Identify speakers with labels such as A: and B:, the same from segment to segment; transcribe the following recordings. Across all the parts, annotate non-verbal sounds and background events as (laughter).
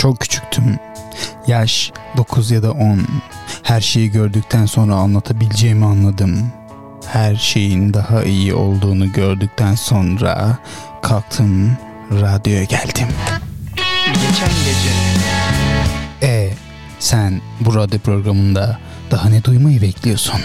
A: Çok küçüktüm. Yaş 9 ya da 10. Her şeyi gördükten sonra anlatabileceğimi anladım. Her şeyin daha iyi olduğunu gördükten sonra kalktım, radyoya geldim. Geçen gece. E sen bu radyo programında daha ne duymayı bekliyorsun?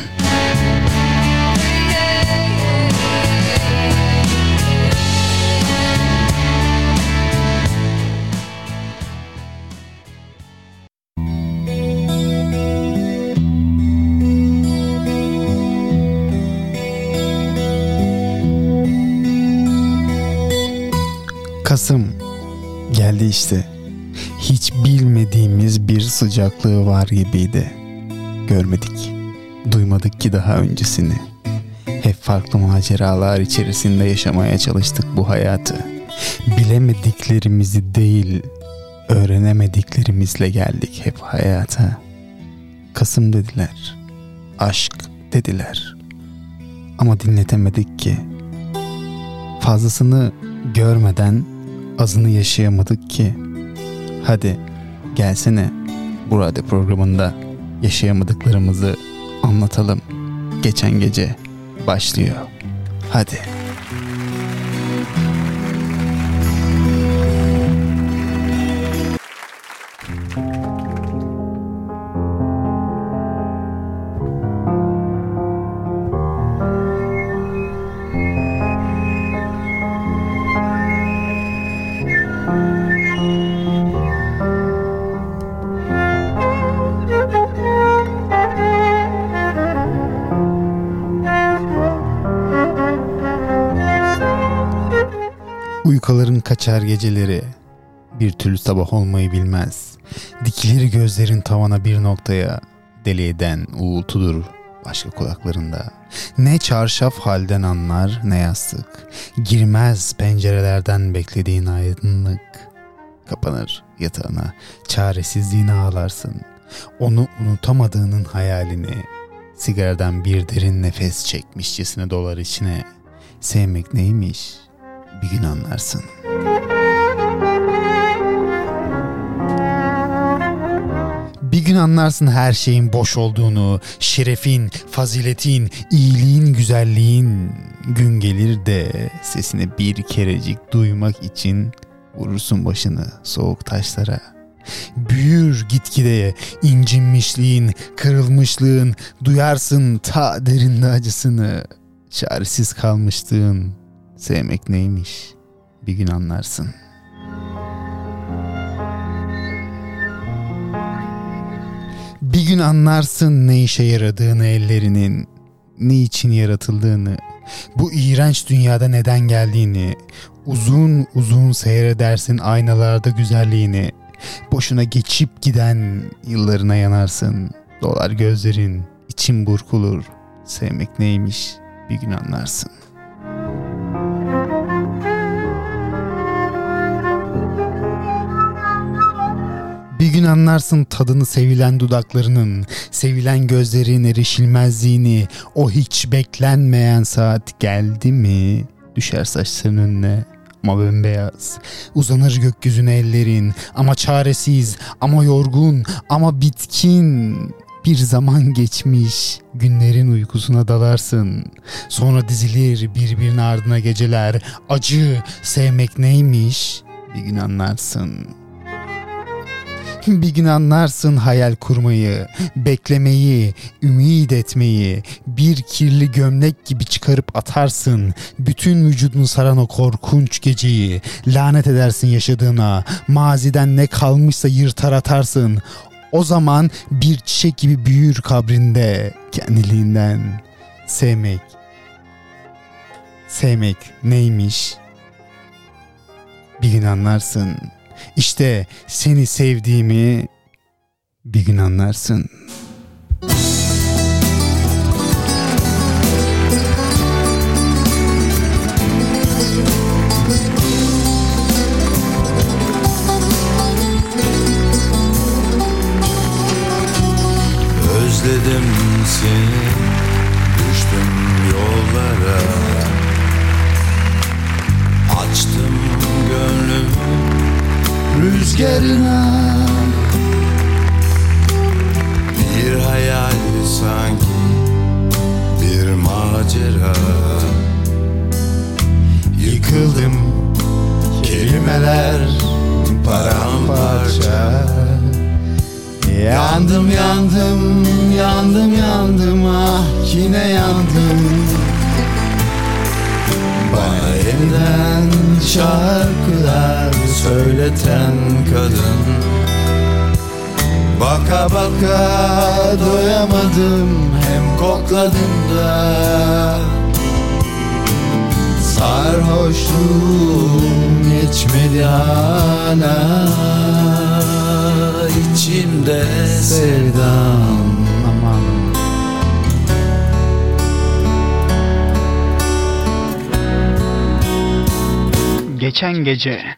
A: Kasım geldi işte. Hiç bilmediğimiz bir sıcaklığı var gibiydi. Görmedik, duymadık ki daha öncesini. Hep farklı maceralar içerisinde yaşamaya çalıştık bu hayatı. Bilemediklerimizi değil, öğrenemediklerimizle geldik hep hayata. Kasım dediler, aşk dediler. Ama dinletemedik ki. Fazlasını görmeden azını yaşayamadık ki. Hadi gelsene bu radyo programında yaşayamadıklarımızı anlatalım. Geçen gece başlıyor. Hadi. Geceleri bir türlü sabah olmayı bilmez. Dikilir gözlerin tavana bir noktaya deli eden uğultudur başka kulaklarında. Ne çarşaf halden anlar ne yastık. Girmez pencerelerden beklediğin aydınlık. Kapanır yatağına çaresizliğini ağlarsın. Onu unutamadığının hayalini sigaradan bir derin nefes çekmişçesine dolar içine. Sevmek neymiş? Bir gün anlarsın. Gün anlarsın her şeyin boş olduğunu, şerefin, faziletin, iyiliğin, güzelliğin. Gün gelir de sesini bir kerecik duymak için vurursun başını soğuk taşlara. Büyür gitgide incinmişliğin, kırılmışlığın, duyarsın ta derinde acısını. Çaresiz kalmışlığın, sevmek neymiş bir gün anlarsın. Bir gün anlarsın ne işe yaradığını ellerinin, niçin yaratıldığını, bu iğrenç dünyada neden geldiğini, uzun uzun seyredersin aynalarda güzelliğini, boşuna geçip giden yıllarına yanarsın, dolar gözlerin, için burkulur, sevmek neymiş bir gün anlarsın. Gün anlarsın tadını sevilen dudaklarının, sevilen gözlerin erişilmezliğini, o hiç beklenmeyen saat geldi mi? Düşer saçların önüne ama bembeyaz. Uzanır gökyüzüne ellerin ama çaresiz, ama yorgun, ama bitkin. Bir zaman geçmiş, günlerin uykusuna dalarsın. Sonra dizilir birbirine ardına geceler. Acı, sevmek neymiş? Bir gün anlarsın.'' Bir gün anlarsın hayal kurmayı, beklemeyi, ümit etmeyi, bir kirli gömlek gibi çıkarıp atarsın. Bütün vücudunu saran o korkunç geceyi, lanet edersin yaşadığına, maziden ne kalmışsa yırtar atarsın. O zaman bir çiçek gibi büyür kabrinde kendiliğinden. Sevmek. Sevmek neymiş? Bir gün anlarsın.'' İşte seni sevdiğimi bir gün anlarsın.
B: Özledim seni getting
A: up. Geçen gece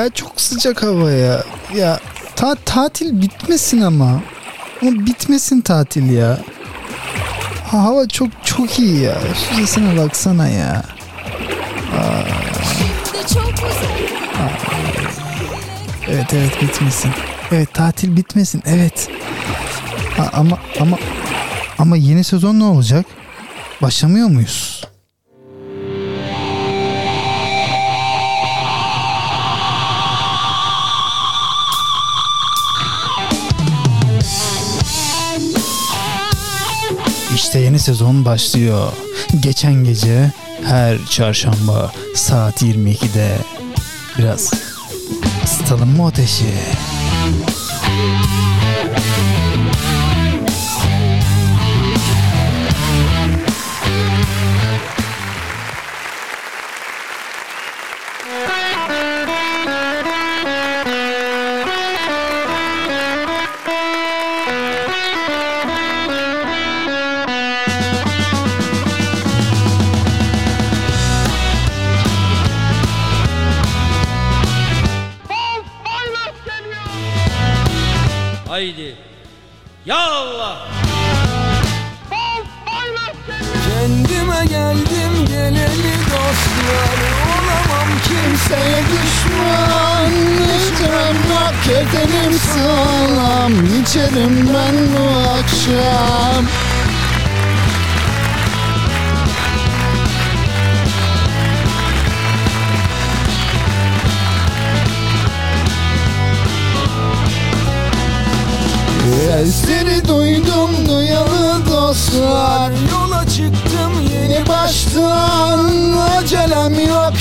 A: Ya çok sıcak hava ya. Ya ta tatil bitmesin ama. Ama bitmesin tatil ya. Ha, hava çok çok iyi ya. Şu sesine baksana ya.
C: Uzak
A: Evet evet bitmesin. Evet tatil bitmesin. Evet. Ha, ama ama ama yeni sezon ne olacak? Başlamıyor muyuz? İşte yeni sezon başlıyor. Geçen gece her çarşamba saat 22'de biraz ısıtalım mı ateşi?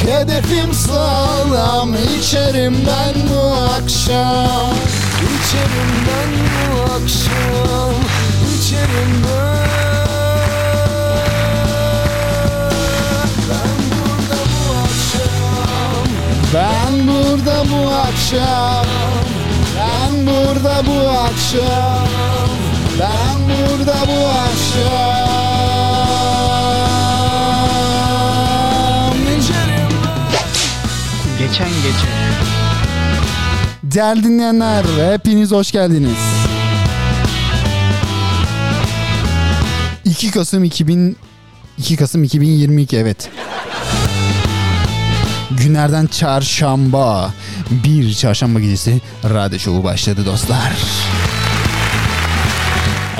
B: Hedefim sağlam İçerim ben bu akşam. İçerim ben bu akşam İçerim ben. Ben burada bu akşam Ben burada bu akşam Ben burada bu akşam. Ben burada bu akşam
A: geçen gece. Değerli dinleyenler hepiniz hoş geldiniz. 2 Kasım 2000 2 Kasım 2022 evet. Günlerden çarşamba. Bir çarşamba gecesi radyo şovu başladı dostlar.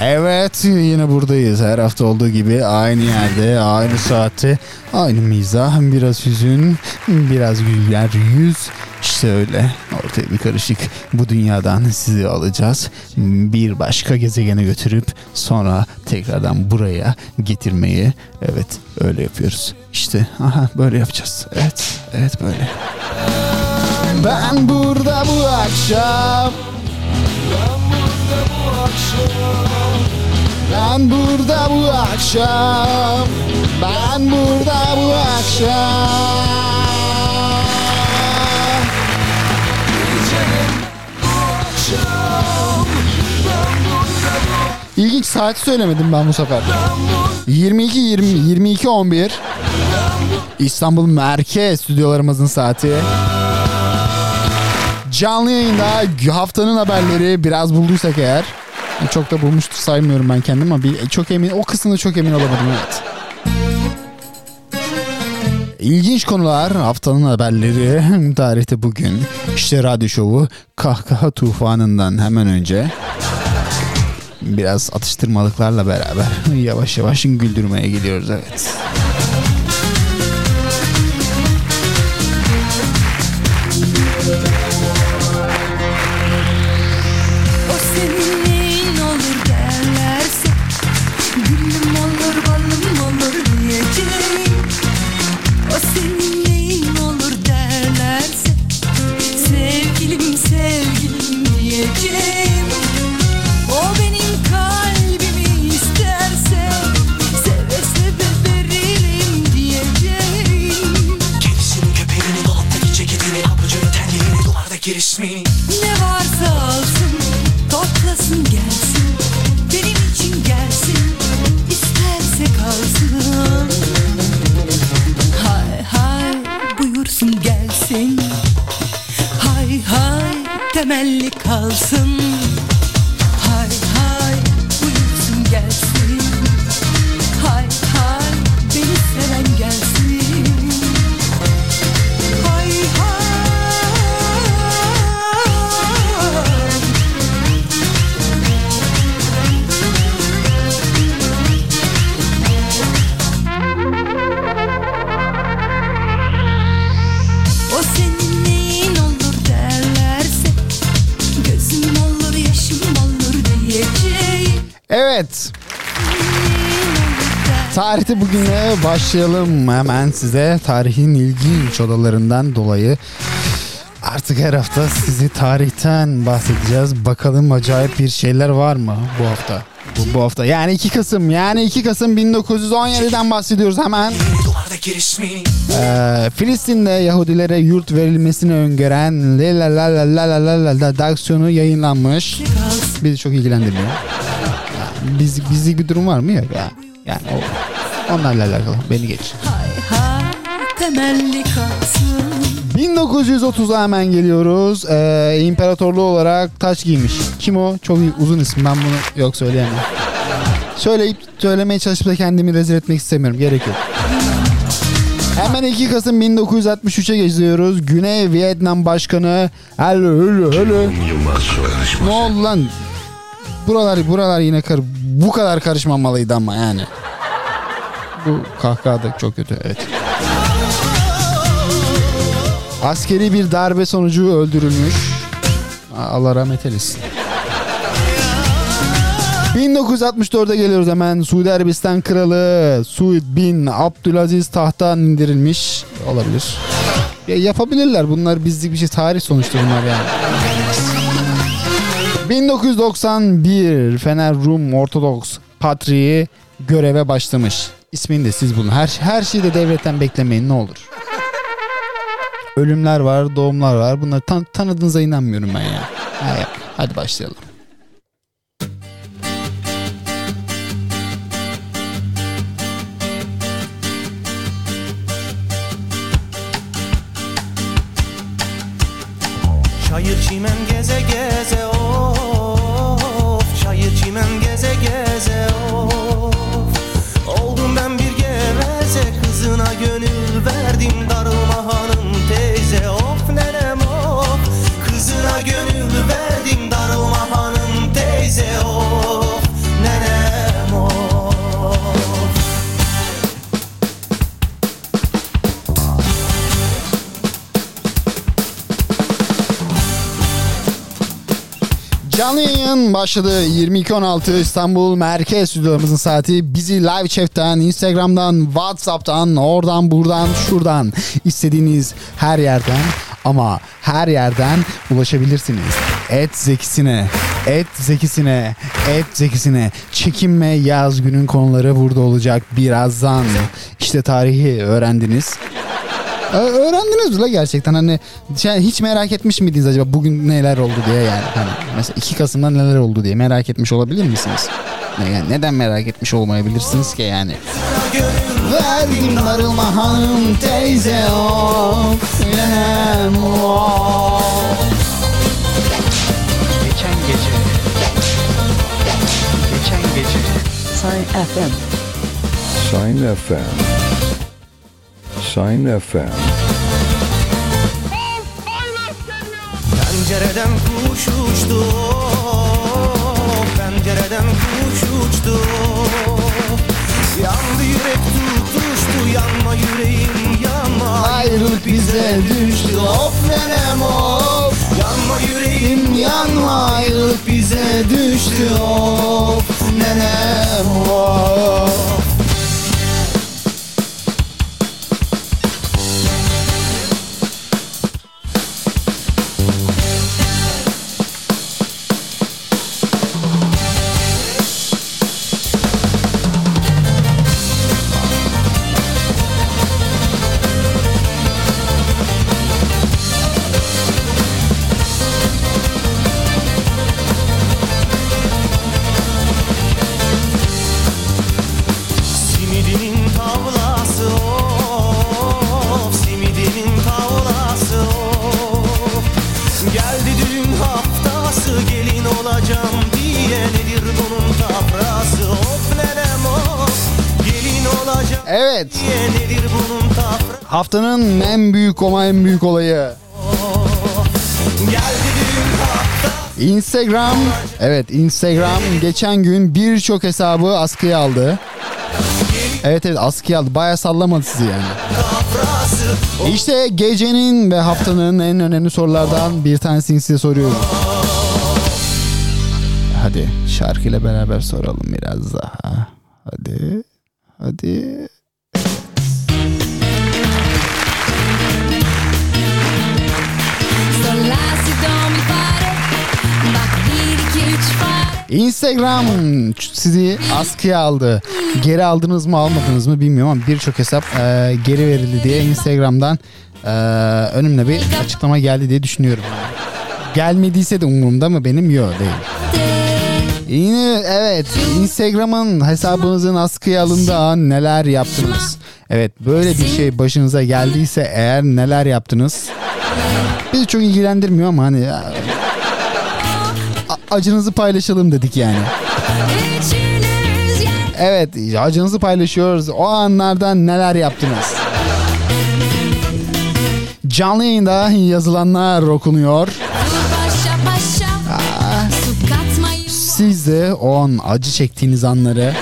A: Evet yine buradayız. Her hafta olduğu gibi aynı yerde, aynı saatte, aynı mizah, biraz hüzün, biraz güler yüz. İşte öyle ortaya bir karışık bu dünyadan sizi alacağız. Bir başka gezegene götürüp sonra tekrardan buraya getirmeyi evet öyle yapıyoruz. İşte aha böyle yapacağız. Evet evet böyle. Ben burada bu akşam ben burada bu akşam Ben burada bu akşam İlginç saati söylemedim ben bu sefer. 22 20 22 11 İstanbul Merkez stüdyolarımızın saati. Canlı yayında haftanın haberleri biraz bulduysak eğer. Çok da bulmuştur saymıyorum ben kendim ama bir, çok emin o kısmında çok emin olamadım evet. İlginç konular haftanın haberleri (laughs) tarihte bugün işte radyo şovu kahkaha tufanından hemen önce biraz atıştırmalıklarla beraber (laughs) yavaş yavaş güldürmeye gidiyoruz evet. Tarihte bugüne başlayalım hemen size tarihin ilginç odalarından dolayı Artık her hafta sizi tarihten bahsedeceğiz. Bakalım acayip bir şeyler var mı bu hafta? Bu, bu hafta yani 2 Kasım yani 2 Kasım 1917'den bahsediyoruz hemen. Ee, Filistin'de Yahudilere yurt verilmesini öngören la la la la la la la la la aksiyonu yayınlanmış. Bizi çok ilgilendirmiyor. Yani biz, bizlik bir durum var mı? Yok ya. Yani o, onlarla alakalı. Beni geç.
C: Hay hay temelli kalsın
A: 1930'a hemen geliyoruz. Ee, imparatorluğu olarak taç giymiş. Kim o? Çok uzun isim. Ben bunu yok söyleyemem. Söyleyip söylemeye çalışıp da kendimi rezil etmek istemiyorum. Gerek yok. Hemen 2 Kasım 1963'e geziyoruz. Güney Vietnam Başkanı Hello hello hello. Ne oldu lan? Buralar buralar yine kar bu kadar karışmamalıydı ama yani. Bu kahkaha da çok kötü evet. Askeri bir darbe sonucu öldürülmüş. Allah rahmet eylesin. 1964'e geliyoruz hemen. Suudi Arabistan kralı Suud bin Abdülaziz tahttan indirilmiş. Olabilir. Ya yapabilirler. Bunlar bizlik bir şey. Tarih sonuçta bunlar yani. 1991 Fener Rum Ortodoks Patriği göreve başlamış. İsmini de siz bulun. Her, her şeyi de devletten beklemeyin ne olur. Ölümler var, doğumlar var. Bunları tan- tanıdığınıza inanmıyorum ben ya. Yap. Hadi başlayalım.
D: çimen
A: Canlı yayın başladı 22.16 İstanbul Merkez Stüdyolarımızın saati. Bizi live chat'ten, Instagram'dan, Whatsapp'tan, oradan buradan, şuradan istediğiniz her yerden ama her yerden ulaşabilirsiniz. Et zekisine, et zekisine, et zekisine. Çekinme yaz günün konuları burada olacak birazdan. İşte tarihi öğrendiniz. Ö- Öğrendiniz mi la gerçekten hani şey, hiç merak etmiş miydiniz acaba bugün neler oldu diye yani hani mesela 2 Kasım'da neler oldu diye merak etmiş olabilir misiniz? Yani neden merak etmiş olmayabilirsiniz ki yani? Verdim darılma hanım teyze of nenem of.
E: Geçen gece Geçen gece
F: Sign FM.
G: Shine FM. Shine FM.
D: Pencereden kuş uçtu Pencereden kuş uçtu. Yandı yürek tutuştu Yanma yüreğim yanma
A: Ayrılık bize düştü of nenem of.
D: Yanma yüreğim.
A: Yanma ayrılık bize düştü of nenem of Instagram evet Instagram geçen gün birçok hesabı askıya aldı. Evet evet askıya aldı. Baya sallamadı sizi yani. İşte gecenin ve haftanın en önemli sorulardan bir tanesini size soruyorum. Hadi şarkıyla beraber soralım biraz daha. Hadi. Hadi. Instagram sizi askıya aldı. Geri aldınız mı almadınız mı bilmiyorum ama birçok hesap e, geri verildi diye Instagram'dan e, önümle bir açıklama geldi diye düşünüyorum. Gelmediyse de umurumda mı benim yok değil. Yine evet Instagram'ın hesabınızın askıya alındığı an neler yaptınız? Evet böyle bir şey başınıza geldiyse eğer neler yaptınız? Bizi çok ilgilendirmiyor ama hani acınızı paylaşalım dedik yani. Evet acınızı paylaşıyoruz. O anlardan neler yaptınız? Canlı yayında yazılanlar okunuyor. Siz de o an acı çektiğiniz anları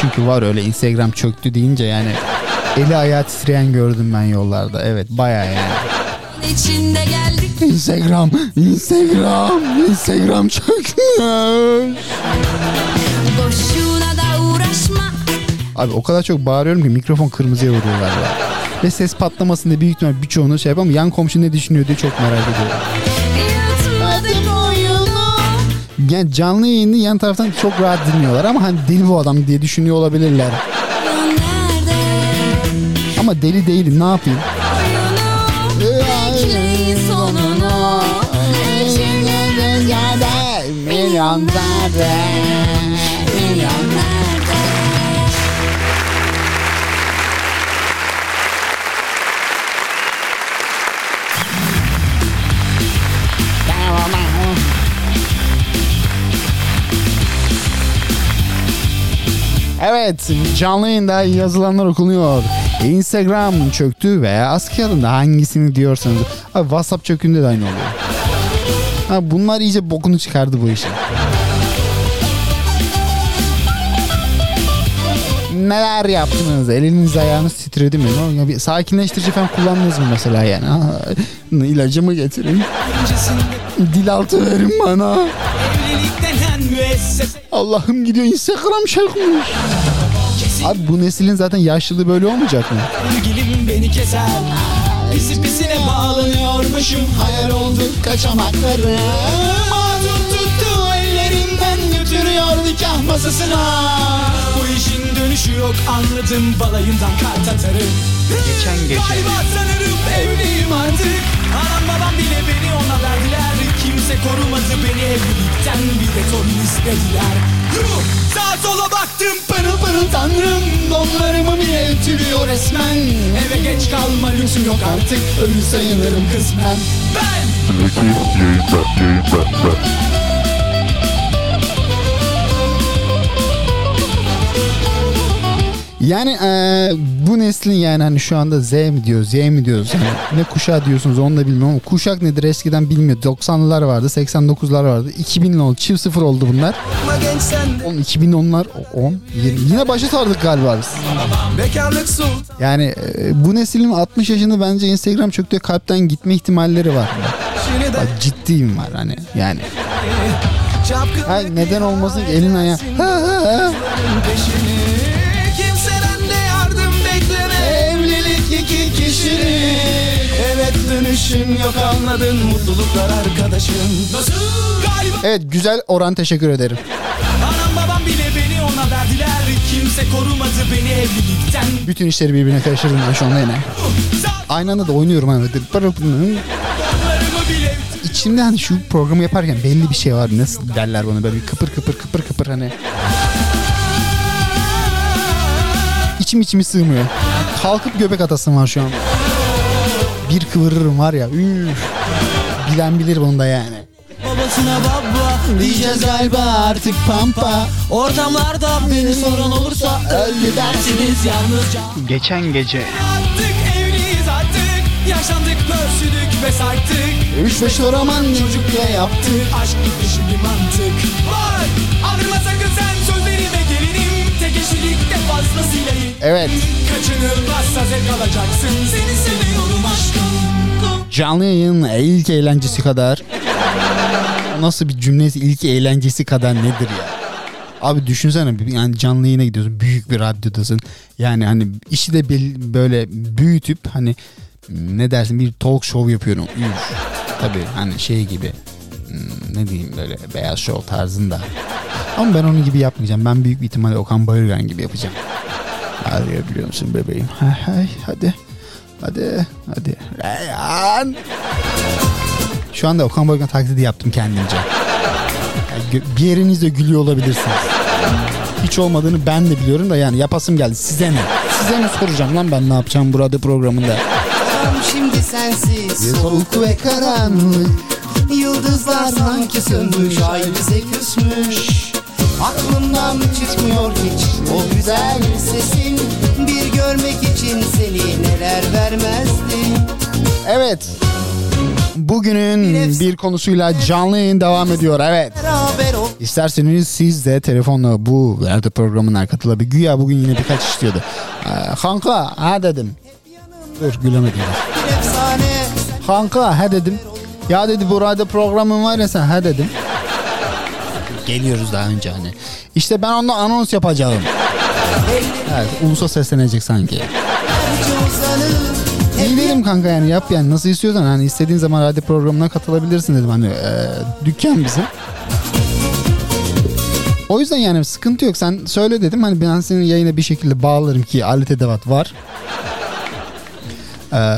A: çünkü var öyle Instagram çöktü deyince yani eli ayağı titreyen gördüm ben yollarda. Evet baya yani.
H: içinde geldik
A: Instagram, Instagram, Instagram çökmüş.
H: Boşuna da uğraşma
A: Abi o kadar çok bağırıyorum ki mikrofon kırmızıya vuruyor galiba. Ve ses patlamasın diye büyük ihtimal birçoğunu şey yapamam. Yan komşu ne düşünüyor diye çok merak ediyorum. Yani canlı yayını yan taraftan çok rahat dinliyorlar ama hani deli bu adam diye düşünüyor olabilirler. Ama deli değilim ne yapayım? milyonlarda,
H: milyonlarda.
A: Evet canlı yayında yazılanlar okunuyor. Instagram çöktü veya askı yanında hangisini diyorsanız. Abi WhatsApp çökünde de aynı oluyor. Ha, bunlar iyice bokunu çıkardı bu işin. Neler yaptınız? Eliniz ayağınız titredi mi? Oldu? Bir sakinleştirici falan kullandınız mı mesela yani? Ha, ilacımı getirin. Dil altı verin bana. Allah'ım gidiyor Instagram çökmüş. Abi bu neslin zaten yaşlılığı böyle olmayacak mı?
I: Beni keser Pisi pisine bağlanıyormuşum Hayal oldu kaçamaklarım nikah masasına. Bu işin dönüşü yok anladım Balayından kart atarım.
A: Geçen gece.
I: Galiba sanırım evliyim artık. Anam babam bile beni ona verdiler. Kimse korumadı beni evlilikten Bir de torun istediler. Yuh! Sağa sola baktım pırıl pırıl tanrım. Donlarımı bile ütülüyor resmen? Eve geç kalma lüksüm yok artık Ölü sayılırım kısmen. Ben
A: Yani eee, bu neslin yani hani şu anda Z mi diyoruz, Y mi diyoruz? Hani ne kuşağı diyorsunuz onu da bilmiyorum kuşak nedir eskiden bilmiyor. 90'lılar vardı, 89'lar vardı. 2000'li oldu, çift sıfır oldu bunlar.
I: ama gençsen de
A: 10, 2010'lar 10, 20. Yine başa sardık galiba biz. Yani eee, bu neslin 60 yaşında bence Instagram çöktüğü kalpten gitme ihtimalleri var. Bak ciddiyim var hani yani. Ha, neden olmasın elin ayağı.
I: Evet dönüşün yok anladın Mutluluklar Nasıl? Galiba
A: Evet güzel oran teşekkür ederim.
I: anam babam bile beni ona verdiler Kimse korumadı beni evlilikten
A: Bütün işleri birbirine karıştırdım ben şu anda yine. Aynı anda da oynuyorum hani. İçimde hani şu programı yaparken belli bir şey var. Nasıl derler bana böyle bir kıpır kıpır kıpır kıpır hani. İçim içimi sığmıyor. Kalkıp göbek atasım var şu an. Bir kıvırırım var ya. Üf. Bilen bilir bunu da yani.
I: Babasına baba diyeceğiz galiba artık pampa Ortamlarda beni soran olursa öldü dersiniz yalnızca
A: Geçen gece.
I: Artık evliyiz artık Yaşlandık pörsüdük ve sarktık
A: Üç beş roman
I: Çocuk ya yaptık Aşk gitti şimdi mantık Vay fazlasıyla
A: Evet.
I: Kaçınılmazsa zevk alacaksın Seni seviyorum aşkım
A: Canlı yayının ilk eğlencesi kadar nasıl bir cümlesi ilk eğlencesi kadar nedir ya? Abi düşünsene yani canlı yayına gidiyorsun büyük bir radyodasın. Yani hani işi de böyle büyütüp hani ne dersin bir talk show yapıyorum. Üf. Tabii hani şey gibi hmm, ne diyeyim böyle beyaz show tarzında. Ama ben onun gibi yapmayacağım. Ben büyük bir ihtimalle Okan Bayülgen gibi yapacağım. Arıyor biliyor musun bebeğim? Hay hay hadi. Hadi hadi. Reyhan. Şu anda Okan Bayülgen taklidi yaptım kendimce. Yani bir yerinizde gülüyor olabilirsiniz. Hiç olmadığını ben de biliyorum da yani yapasım geldi. Size ne? Size mi soracağım lan ben ne yapacağım bu radyo programında?
J: Şimdi sensiz soğuk ve karanlık Yıldızlar sanki sönmüş ay bize küsmüş Aklımdan çıkmıyor hiç o güzel sesin Bir görmek için seni neler vermezdim
A: Evet. Bugünün bir konusuyla canlı yayın devam ediyor. Evet. İsterseniz siz de telefonla bu radyo programına katılabilir. Güya bugün yine birkaç istiyordu. Ee, kanka ha dedim. Dur gülemedim. Kanka he dedim. Ya dedi bu radyo programın var ya sen he dedim. Geliyoruz daha önce hani. İşte ben onda anons yapacağım. Evet ulusa seslenecek sanki. İyi dedim kanka yani yap yani nasıl istiyorsan hani istediğin zaman radyo programına katılabilirsin dedim hani e, dükkan bizim. O yüzden yani sıkıntı yok sen söyle dedim hani ben senin yayına bir şekilde bağlarım ki alet edevat var. Ee,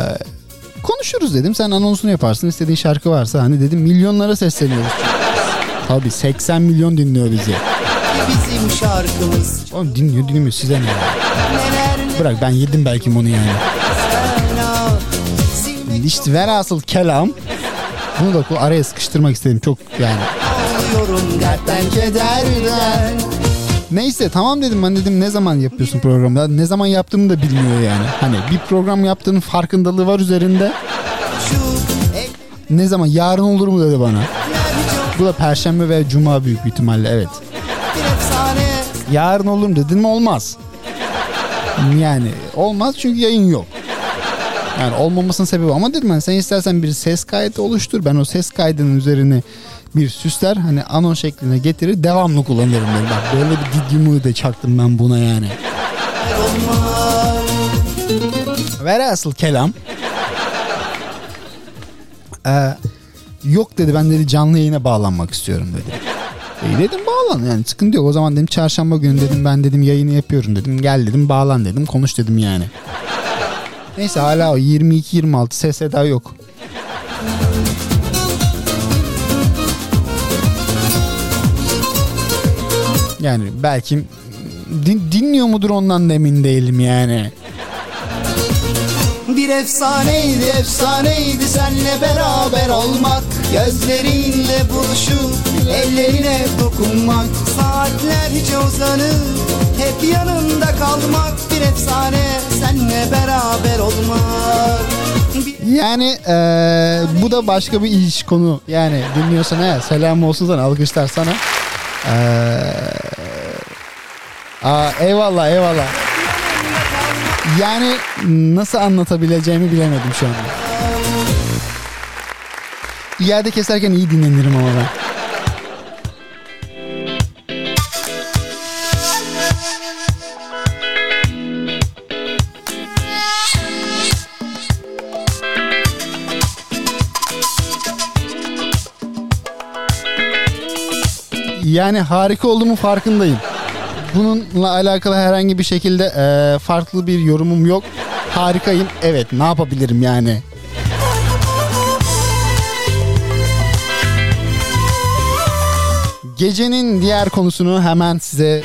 A: konuşuruz dedim sen anonsunu yaparsın istediğin şarkı varsa hani dedim milyonlara sesleniyoruz. Tabii 80 milyon dinliyor bizi.
J: bizim şarkımız
A: Oğlum dinliyor dinliyor size ne Bırak ben yedim belki bunu yani. İşte velhasıl kelam. Bunu da araya sıkıştırmak istedim çok yani. Neyse tamam dedim ben dedim ne zaman yapıyorsun programda? Ne zaman yaptığımı da bilmiyor yani. Hani bir program yaptığının farkındalığı var üzerinde. Ne zaman yarın olur mu dedi bana. Bu da perşembe ve cuma büyük ihtimalle evet.
K: Bir efsane
A: Yarın olur mu dedim olmaz. Yani olmaz çünkü yayın yok. Yani olmamasının sebebi ama dedim ben sen istersen bir ses kaydı oluştur. Ben o ses kaydının üzerine bir süsler hani anon şekline getirir devamlı kullanırım dedim. Bak böyle bir didyumu da çaktım ben buna yani. Ver asıl kelam. Ee, yok dedi ben dedi canlı yayına bağlanmak istiyorum dedi. İyi dedim bağlan yani sıkıntı yok. O zaman dedim çarşamba günü dedim ben dedim yayını yapıyorum dedim. Gel dedim bağlan dedim konuş dedim yani. Neyse hala o 22-26 ses eda yok. Yani belki din- dinliyor mudur ondan da emin değilim yani.
K: Bir efsaneydi efsaneydi senle beraber olmak Gözlerinle buluşup ellerine dokunmak Saatlerce uzanıp hep yanında kalmak Bir efsane senle beraber olmak
A: Yani eee, bu da başka bir iş konu. Yani dinliyorsan eğer selam olsun sana alkışlar sana. Eee, aa, eyvallah eyvallah. Yani nasıl anlatabileceğimi bilemedim şu anda. Yerde keserken iyi dinlenirim ama ben. Yani harika olduğumu farkındayım. Bununla alakalı herhangi bir şekilde eee, farklı bir yorumum yok. Harikayım. Evet ne yapabilirim yani? Gecenin diğer konusunu hemen size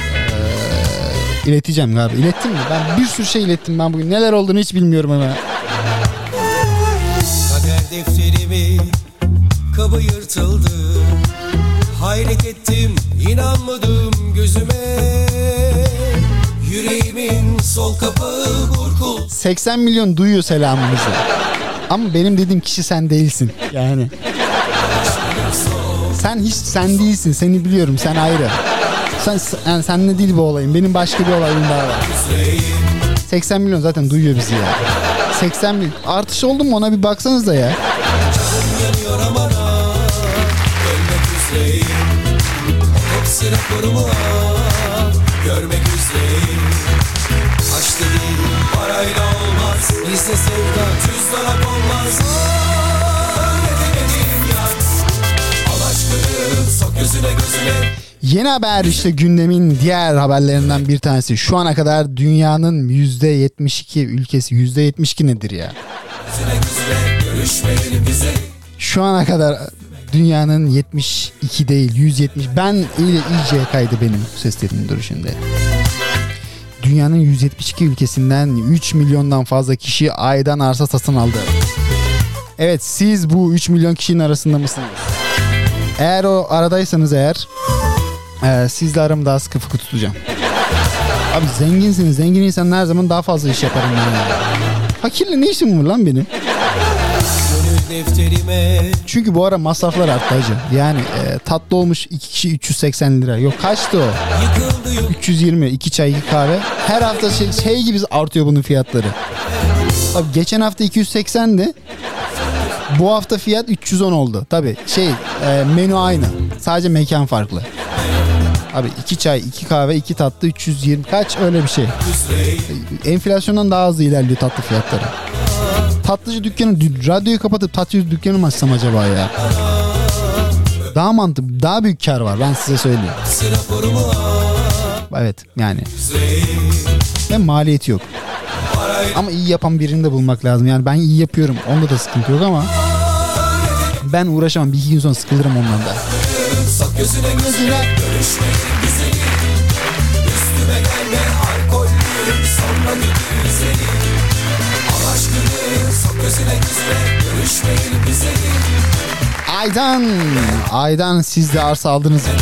A: eee, ileteceğim galiba. İlettim mi? Ben bir sürü şey ilettim ben bugün. Neler olduğunu hiç bilmiyorum ama.
L: Kader defterimi kabı yırtıldı Hayret ettim inanmadım sol kapağı burkul
A: 80 milyon duyuyor selamımızı. Ama benim dediğim kişi sen değilsin. Yani. Sen hiç sen değilsin. Seni biliyorum. Sen ayrı. Sen yani seninle değil bu olayım. Benim başka bir olayım daha var. 80 milyon zaten duyuyor bizi ya. 80 milyon. Artış oldu mu ona bir baksanız da ya.
L: yanıyor olmaz Bizde sevda gözüne gözüne
A: Yeni haber işte gündemin diğer haberlerinden bir tanesi. Şu ana kadar dünyanın %72 ülkesi %72 nedir ya? Şu ana kadar dünyanın 72 değil 170 ben iyice, kaydı benim bu seslerimin dur şimdi. Dünyanın 172 ülkesinden 3 milyondan fazla kişi aydan arsa satın aldı. Evet siz bu 3 milyon kişinin arasında mısınız? Eğer o aradaysanız eğer e, sizle aramı daha sıkı fıkı tutacağım. Abi zenginsiniz. Zengin insan her zaman daha fazla iş yaparım ben. ya. Fakirle ne işim var lan benim?
L: Defterime
A: Çünkü bu ara masraflar arttı hacı. Yani e, tatlı olmuş 2 kişi 380 lira. Yok kaçtı o?
L: Yıkıldı yok
A: 320 2 çay 2 kahve. Her hafta şey, şey gibi artıyor bunun fiyatları. Abi geçen hafta 280'di. Bu hafta fiyat 310 oldu. Tabi şey e, menü aynı. Sadece mekan farklı. Abi 2 çay 2 kahve 2 tatlı 320 kaç öyle bir şey. Enflasyondan daha hızlı ilerliyor tatlı fiyatları. Tatlıcı dükkanı dü- radyoyu kapatıp tatlıcı dükkanı mı açsam acaba ya? Daha mantıklı, daha büyük kar var ben size söyleyeyim. Evet yani. Ve maliyeti yok. Ama iyi yapan birini de bulmak lazım. Yani ben iyi yapıyorum. Onda da sıkıntı yok ama ben uğraşamam. Bir iki gün sonra sıkılırım ondan da.
L: Gözüne gözüne Üstüme gelme alkollü sonra götür seni aşkını sok gözüne gözüne görüşmeyelim bize
A: Aydan. Aydan siz de arsa aldınız mı?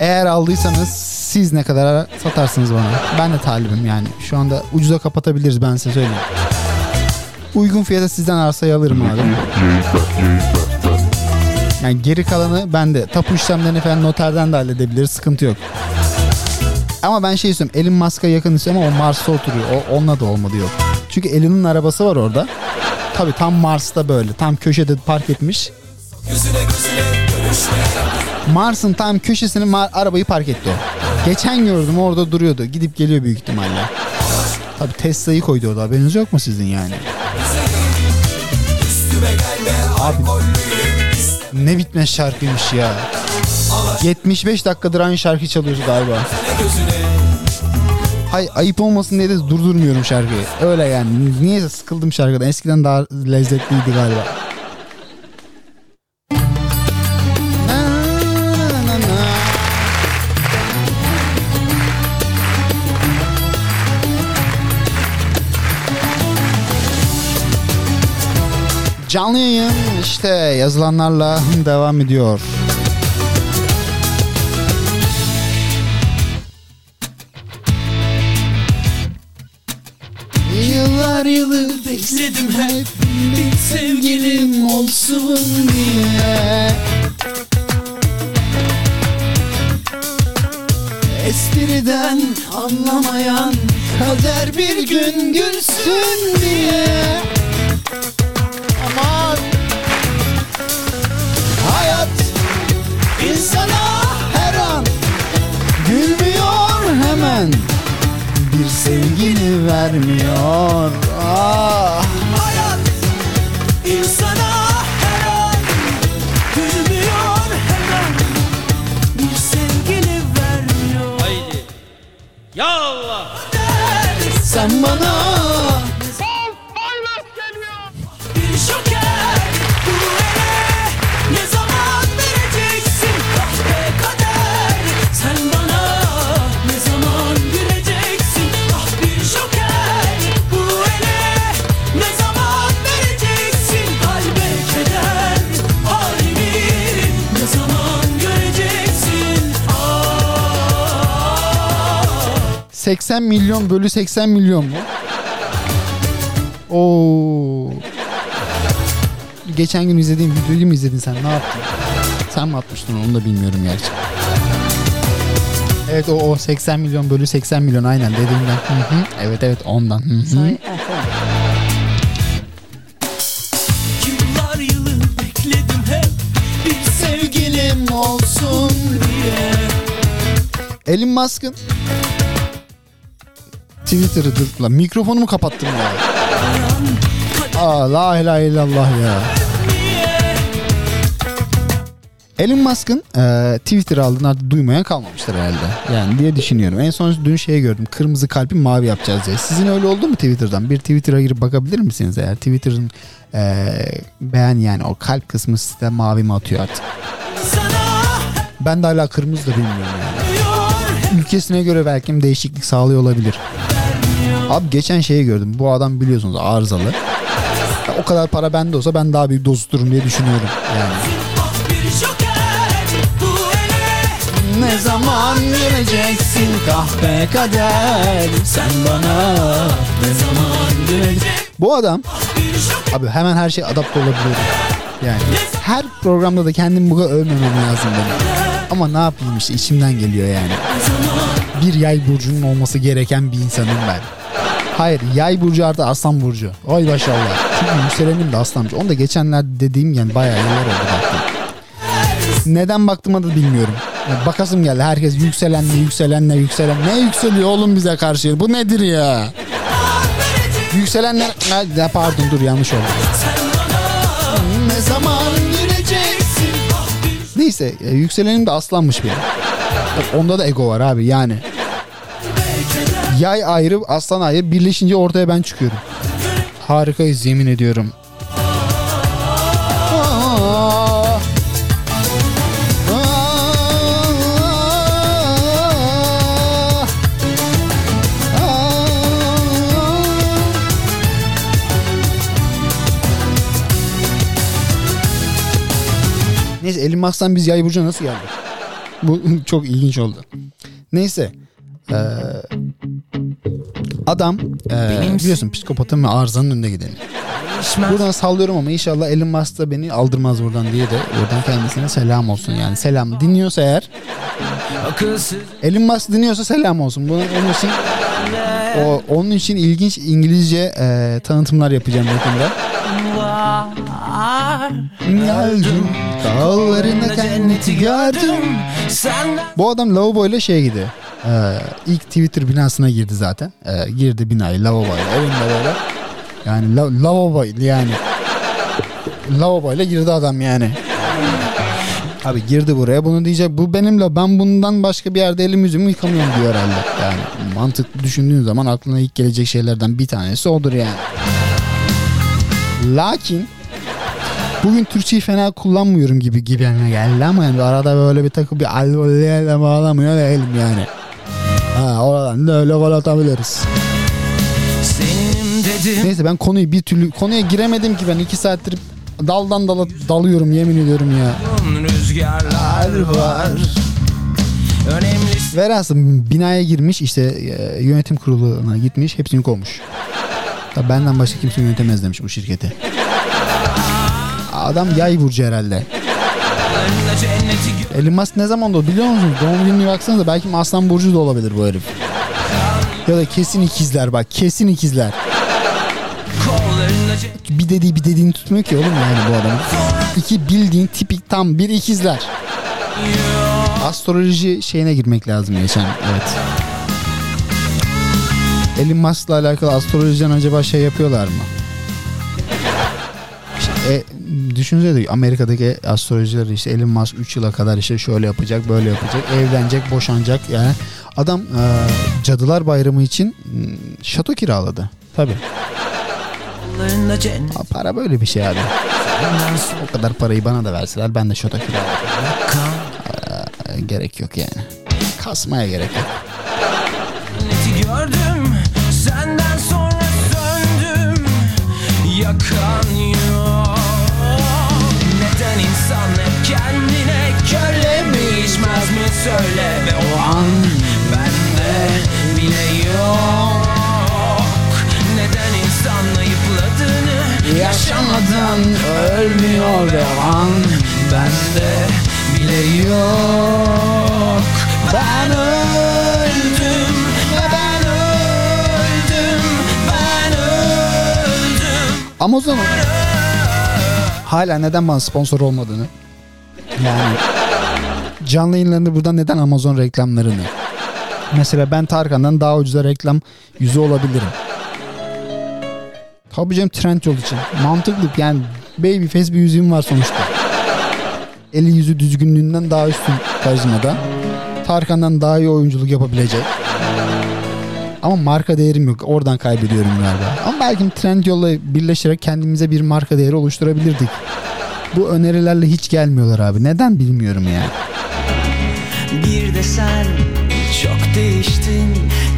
A: Eğer aldıysanız siz ne kadar satarsınız bana? Ben de talibim yani. Şu anda ucuza kapatabiliriz ben size söyleyeyim. Uygun fiyata sizden arsayı alırım abi. Yani geri kalanı ben de tapu işlemlerini falan noterden de halledebiliriz. Sıkıntı yok. Ama ben şey istiyorum. Elon Musk'a yakın istiyorum ama o Mars'ta oturuyor. O, onunla da olmadı yok. Çünkü Elon'un arabası var orada. Tabii tam Mars'ta böyle. Tam köşede park etmiş. Mars'ın tam köşesine Mar- arabayı park etti o. Geçen gördüm orada duruyordu. Gidip geliyor büyük ihtimalle. Tabii Tesla'yı koydu orada. Haberiniz yok mu sizin yani? Abi ne bitmez şarkıymış ya. 75 dakikadır aynı şarkı çalıyoruz galiba. Hay ayıp olmasın diye de durdurmuyorum şarkıyı. Öyle yani. Niyeyse sıkıldım şarkıdan. Eskiden daha lezzetliydi galiba. Canlı yayın işte yazılanlarla devam ediyor. Yıllar yılı bekledim hep bir sevgilim olsun diye. Espriden anlamayan kader bir gün gülsün diye. Aman hayat insana her an gülmüyor hemen bir sevgini vermiyor. Ah.
M: Hayat insana her an gülmüyor hemen bir sevgili vermiyor.
N: Haydi. Ya Allah.
A: Sen bana 80 milyon bölü 80 milyon mu? Oo. Geçen gün izlediğim videoyu mu izledin sen? Ne yaptın? Sen mi atmıştın onu da bilmiyorum gerçi. Evet o, o 80 milyon bölü 80 milyon aynen dediğimden. Hı hı. Evet evet ondan. Hı hı.
M: Yıllar yılı
A: Twitter'ı dur lan mikrofonumu kapattım ya. Aa la ilahe illallah ya. Elon Musk'ın e, Twitter aldığını artık duymaya kalmamıştır herhalde. Yani diye düşünüyorum. En son dün şey gördüm. Kırmızı kalbi mavi yapacağız diye. Sizin öyle oldu mu Twitter'dan? Bir Twitter'a girip bakabilir misiniz eğer? Twitter'ın e, beğen yani o kalp kısmı size mavi mi atıyor artık? Ben de hala kırmızı da bilmiyorum yani. ülkesine göre belki değişiklik sağlıyor olabilir. Abi geçen şeyi gördüm. Bu adam biliyorsunuz arızalı. Ya o kadar para bende olsa ben daha büyük doz tuturum diye düşünüyorum. Yani. Ne zaman geleceksin kahpe kader sen bana ne zaman geleceksin Bu adam abi hemen her şey adapte olabiliyor. Yani her programda da kendimi bu kadar övmemem lazım benim. Ama ne yapayım işte içimden geliyor yani. Bir yay burcunun olması gereken bir insanım ben. Hayır yay burcu artı aslan burcu. Ay maşallah. Çünkü yükselenim de aslanmış. Onu da geçenlerde dediğim yani bayağı yıllar oldu baktım. Neden baktığıma da bilmiyorum. Yani bakasım geldi. Herkes yükselenle yükselenle yükselen. Ne yükseliyor oğlum bize karşı? Bu nedir ya? Yükselenler... Ha, Pardon dur yanlış oldu. Ne zaman? Neyse e, yükselenim de aslanmış benim. Onda da ego var abi yani. Yay ayrı aslan ayrı birleşince ortaya ben çıkıyorum. Harikayız yemin ediyorum. Neyse Elon Musk'tan biz yay burcuna nasıl geldik? Bu (laughs) çok ilginç oldu. Neyse. Ee, adam e, biliyorsun psikopatın ve arızanın önünde gideni. Buradan sallıyorum ama inşallah Elon Musk da beni aldırmaz buradan diye de buradan kendisine selam olsun yani. Selam dinliyorsa eğer
D: Akılsız
A: Elon Musk dinliyorsa selam olsun. Bunun onun için o, onun için ilginç İngilizce e, tanıtımlar yapacağım yakında. Geldim dağlarında cenneti gördüm.
D: Senden
A: Bu adam lavabo ile şeye gidiyor. Ee, ilk Twitter binasına girdi zaten. Ee, girdi binayı lavabo ile evinde böyle. Yani la, lavabo yani. lavabo ile girdi adam yani. Abi girdi buraya bunu diyecek bu benim la ben bundan başka bir yerde elim yüzümü yıkamıyorum diyor herhalde. Yani mantıklı düşündüğün zaman aklına ilk gelecek şeylerden bir tanesi odur yani. Lakin Bugün Türkçeyi fena kullanmıyorum gibi gibi geldi ama yani arada böyle bir takım bir alvoleye bağlamıyor değilim yani. Ha oradan da öyle gol atabiliriz. Neyse ben konuyu bir türlü konuya giremedim ki ben iki saattir daldan dala dalıyorum yemin ediyorum ya.
D: Rüzgarlar var Önemlisi
A: Velhasıl binaya girmiş işte e, yönetim kuruluna gitmiş hepsini kovmuş. Tabii benden başka kimse yönetemez demiş bu şirketi. Adam yay burcu herhalde. Elon Musk ne zaman doğdu biliyor musunuz? Doğum gününe baksanıza belki Aslan Burcu da olabilir bu herif. Ya da kesin ikizler bak kesin ikizler. Bir dediği bir dediğini tutmuyor ki oğlum yani bu adamın. İki bildiğin tipik tam bir ikizler. Astroloji şeyine girmek lazım geçen evet. Elon Musk'la alakalı astrolojiden acaba şey yapıyorlar mı? E, düşünsene de Amerika'daki astrolojiler işte Elon Musk 3 yıla kadar işte şöyle yapacak böyle yapacak evlenecek boşanacak yani adam e, Cadılar Bayramı için m, şato kiraladı. Tabi.
D: Kollarına cennet
A: Para böyle bir şey abi. O kadar parayı bana da verseler ben de şato kiralarım. E, gerek yok yani. Kasmaya gerek yok.
D: Gördüm Yakan Neden insan hep kendine körlemişmez mi söyle? Ve o an bende bile yok. Neden insan ayıpladığını yaşamadan ölmüyor? Ve o an bende bile yok. Ben öldüm
A: Amazon'un hala neden bana sponsor olmadığını yani canlı yayınlarında buradan neden Amazon reklamlarını mesela ben Tarkan'dan daha ucuza reklam yüzü olabilirim. Tabii canım Trendyol için. Mantıklı yani babyface bir yüzüğüm var sonuçta. Eli yüzü düzgünlüğünden daha üstün karizmada. Tarkan'dan daha iyi oyunculuk yapabilecek. Ama marka değerim yok. Oradan kaybediyorum galiba. Ama belki Trendyol'la birleşerek kendimize bir marka değeri oluşturabilirdik. Bu önerilerle hiç gelmiyorlar abi. Neden bilmiyorum ya.
D: Bir de sen çok değiştin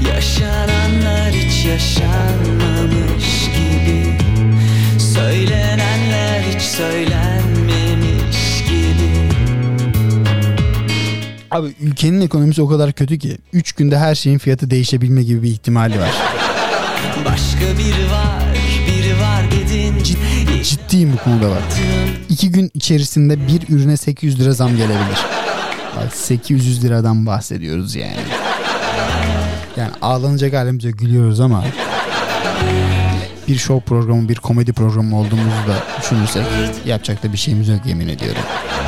D: Yaşananlar hiç yaşanmamış gibi Söylenenler hiç söylenmemiş
A: Abi ülkenin ekonomisi o kadar kötü ki 3 günde her şeyin fiyatı değişebilme gibi bir ihtimali var.
D: Başka biri var, biri var dedin
A: Ciddiyim bu konuda bak. 2 gün içerisinde bir ürüne 800 lira zam gelebilir. Bak 800 liradan bahsediyoruz yani. Yani ağlanacak halimize gülüyoruz ama bir show programı, bir komedi programı olduğumuzu da düşünürsek yapacak da bir şeyimiz yok yemin ediyorum.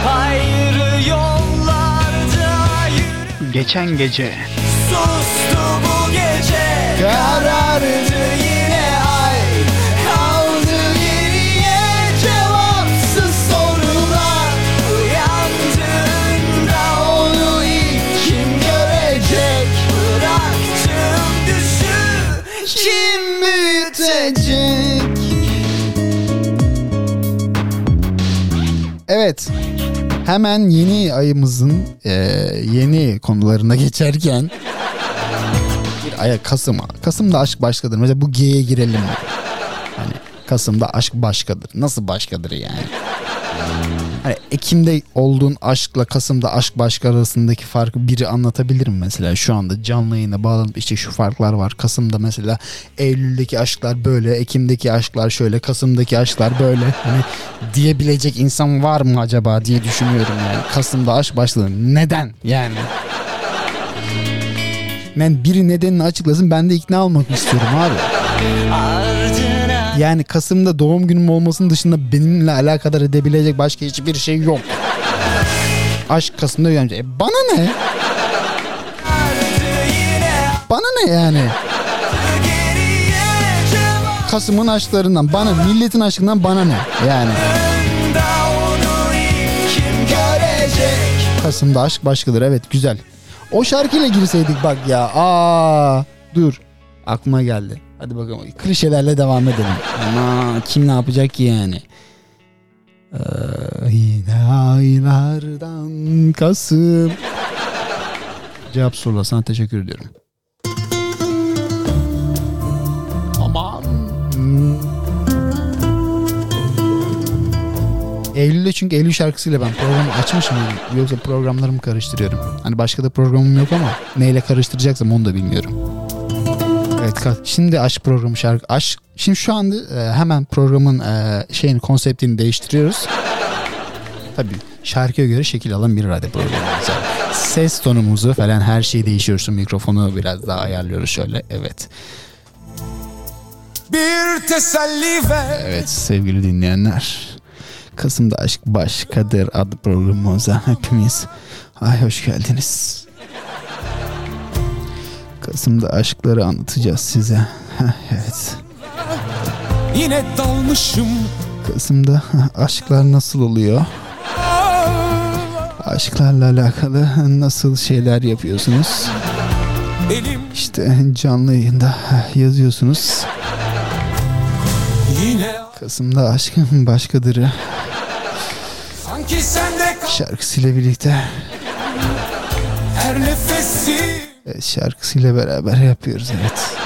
D: Ayrı
A: Geçen gece.
D: Sustu bu gece. Karardı yine ay. Kaldı geriye cevapsız sorular. Uyandığında onu ilk kim görecek? Bıraktığım düşü kim büyütecek?
A: Evet. Hemen yeni ayımızın e, yeni konularına geçerken bir aya Kasım'a. Kasım'da aşk başkadır. Mesela bu G'ye girelim? Hani Kasım'da aşk başkadır. Nasıl başkadır yani? Hani Ekim'de olduğun aşkla Kasım'da aşk başka arasındaki farkı biri anlatabilir mi mesela şu anda canlı yayına bağlanıp işte şu farklar var. Kasım'da mesela Eylül'deki aşklar böyle, Ekim'deki aşklar şöyle, Kasım'daki aşklar böyle. Hani diyebilecek insan var mı acaba diye düşünüyorum yani. Kasım'da aşk başladı. Neden yani? Ben biri nedenini açıklasın ben de ikna olmak istiyorum abi. Yani Kasım'da doğum günüm olmasının dışında benimle alakadar edebilecek başka hiçbir şey yok. Aşk Kasım'da uyanacak. E bana ne? Bana ne yani? Kasım'ın aşklarından bana milletin aşkından bana ne yani Kasım'da aşk başkadır evet güzel o şarkıyla girseydik bak ya aa dur aklıma geldi hadi bakalım klişelerle devam edelim ama kim ne yapacak ki yani ee, yine aylardan Kasım cevap sorular sana teşekkür ediyorum Aman. Eylül'de çünkü Eylül şarkısıyla ben programı açmış mıyım? Yoksa programlarımı karıştırıyorum. Hani başka da programım yok ama neyle karıştıracaksam onu da bilmiyorum. Evet ka- şimdi aşk programı şarkı aşk şimdi şu anda e, hemen programın e, şeyini konseptini değiştiriyoruz. Tabii şarkıya göre şekil alan bir radyo programı. Ses tonumuzu falan her şeyi değiştiriyoruz. Mikrofonu biraz daha ayarlıyoruz şöyle. Evet.
L: Bir teselli ver
A: Evet sevgili dinleyenler. Kasım'da Aşk Başkadır adlı programımıza hepimiz ay hoş geldiniz. Kasım'da aşkları anlatacağız size. Heh, evet.
L: Yine dalmışım
A: Kasım'da aşklar nasıl oluyor? Aşklarla alakalı nasıl şeyler yapıyorsunuz?
L: Elim
A: İşte canlı yayında yazıyorsunuz.
L: yine
A: Kasım'da aşkın başkadırı
L: Sanki sende
A: şarkısıyla birlikte
L: her nefesi
A: evet, şarkısıyla beraber yapıyoruz evet.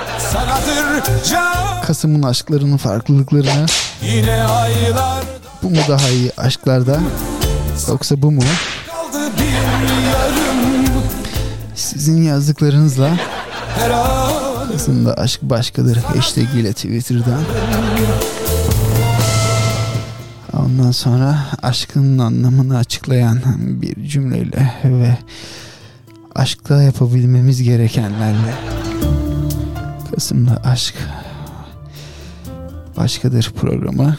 A: Kasım'ın aşklarının farklılıklarını.
L: Yine aylar.
A: Bu mu daha iyi aşklarda yoksa bu mu? Sizin yazdıklarınızla Kasım'da aşk başkadır. Hashtag ile Twitter'dan. Ondan sonra aşkın anlamını açıklayan bir cümleyle ve aşkta yapabilmemiz gerekenlerle Kasım'da aşk başkadır programı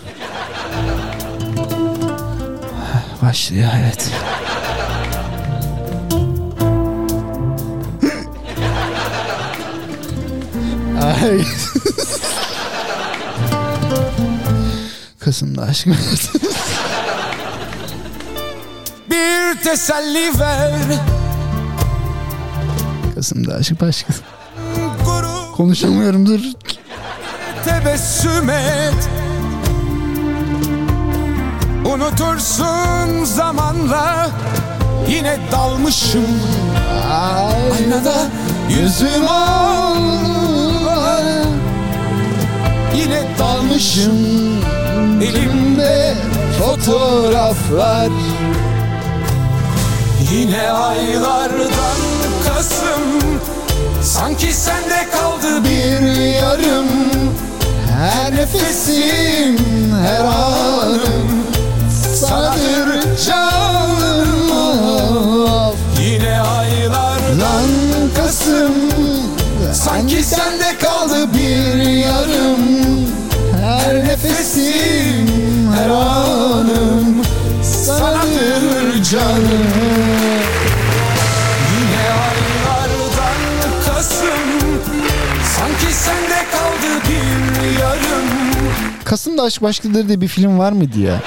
A: başlıyor evet. Ay. Kasım'da aşk
L: bir teselli ver
A: Kasım'da aşk başka.
L: Gurur
A: Konuşamıyorum dur.
L: tebessüm et. Unutursun zamanla. Yine dalmışım. Aynada yüzüm al Yine dalmışım. Elimde fotoğraflar. Yine aylardan Sanki sende kaldı bir yarım. Her nefesim, her anım. Sanadır canım of. Yine aylardan Kasım. Sanki sende kaldı bir yarım. Her nefesim, her anım. Sanadır canım
A: Kasım'da aşk başkadır diye bir film var mıydı ya?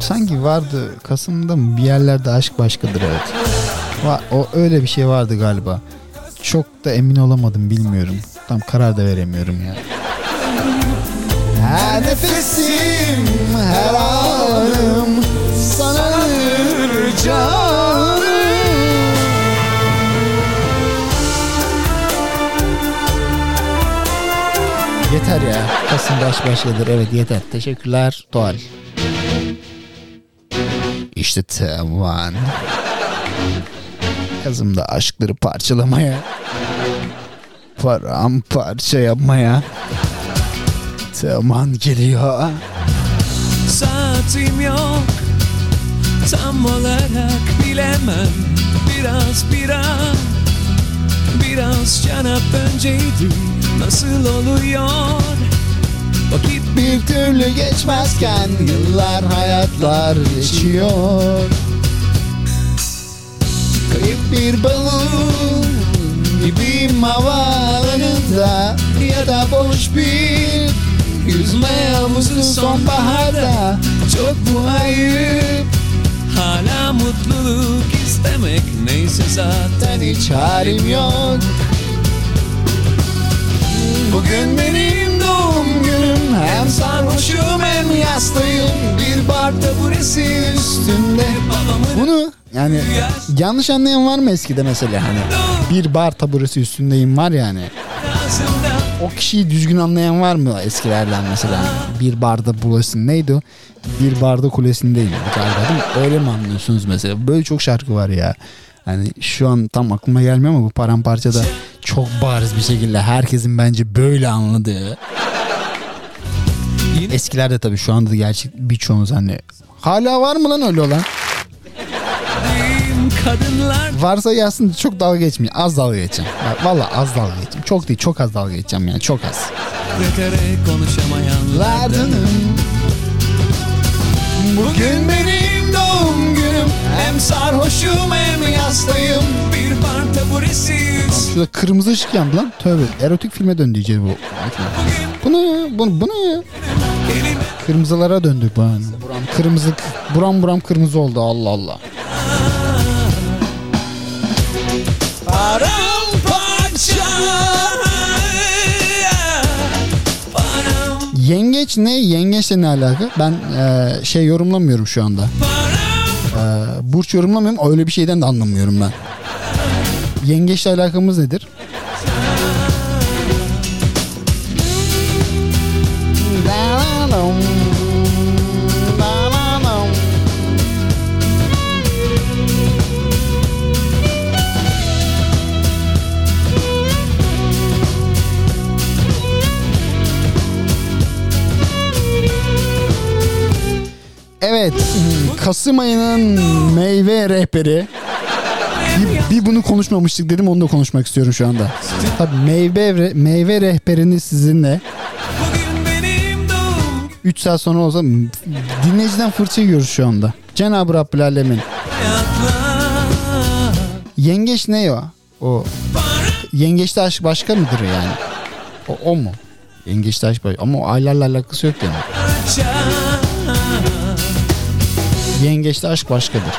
A: Sanki vardı. Kasım'da mı bir yerlerde aşk başkadır evet. Va- o öyle bir şey vardı galiba. Çok da emin olamadım bilmiyorum. Tam karar da veremiyorum ya.
L: Her nefesim, her anım
A: Yeter ya. Kasım'da aşk başkadır. Evet yeter. Teşekkürler. Doğal. İşte Teoman. Kızım da aşkları parçalamaya. Paramparça yapmaya. Teoman geliyor.
L: Saatim yok Tam olarak bilemem Biraz biraz Biraz canap önceydi Nasıl oluyor? Vakit
O: Bir türlü geçmezken yıllar hayatlar geçiyor. Kayıp bir balon gibiyim havaalanında Ya da boş bir yüzme havuzu sonbaharda Çok bu ayıp.
L: Hala mutluluk istemek Neyse zaten
O: hiç halim yok Bugün benim doğum günüm Hem sarhoşum hem yastayım Bir bar taburesi üstünde
A: Bunu yani yanlış anlayan var mı eskide mesela hani bir bar taburesi üstündeyim var yani. O kişiyi düzgün anlayan var mı eskilerden mesela? Bir barda bulasın neydi o? Bir barda kulesindeyim galiba değil mi? Öyle mi anlıyorsunuz mesela? Böyle çok şarkı var ya. Hani şu an tam aklıma gelmiyor ama bu paramparçada çok bariz bir şekilde herkesin bence böyle anladığı. Eskilerde tabii şu anda da gerçek birçoğumuz hani hala var mı lan öyle olan?
L: kadınlar
A: Varsa yazsın çok dalga geçmeyin. Az dalga geçeceğim. Valla az dalga geçeceğim. Çok değil çok az dalga geçeceğim yani çok az.
L: Konuşamayanlardanım
O: Lardanım Bugün günüm Hem sarhoşum hem yastayım
L: Bir bar taburesi
A: Şurada kırmızı ışık yandı lan. Tövbe erotik filme döndü iyice bu. Bu ne ya? Bu, bu ne ya? Kırmızılara döndük bu an. Buram kırmızı, buram buram kırmızı oldu Allah Allah.
L: paramparça Param
A: Yengeç ne? Yengeçle ne alaka? Ben e, şey yorumlamıyorum şu anda.
L: param
A: E, burç yorumlamıyorum. Öyle bir şeyden de anlamıyorum ben. Yengeçle alakamız nedir? Evet, Kasım ayının meyve rehberi. Bir, bir bunu konuşmamıştık dedim onu da konuşmak istiyorum şu anda. Tabii meyve meyve rehberini sizinle
L: Bugün benim doğum
A: 3 saat sonra olsa dinleyiciden fırça yiyoruz şu anda. Cenab-ı Rabbül Alemin. Yengeç ne o? O yengeçte aşk başka mıdır yani? O, o mu? Yengeçte aşk başka. Ama o aylarla alakası yok yani. Yengeçte aşk başkadır.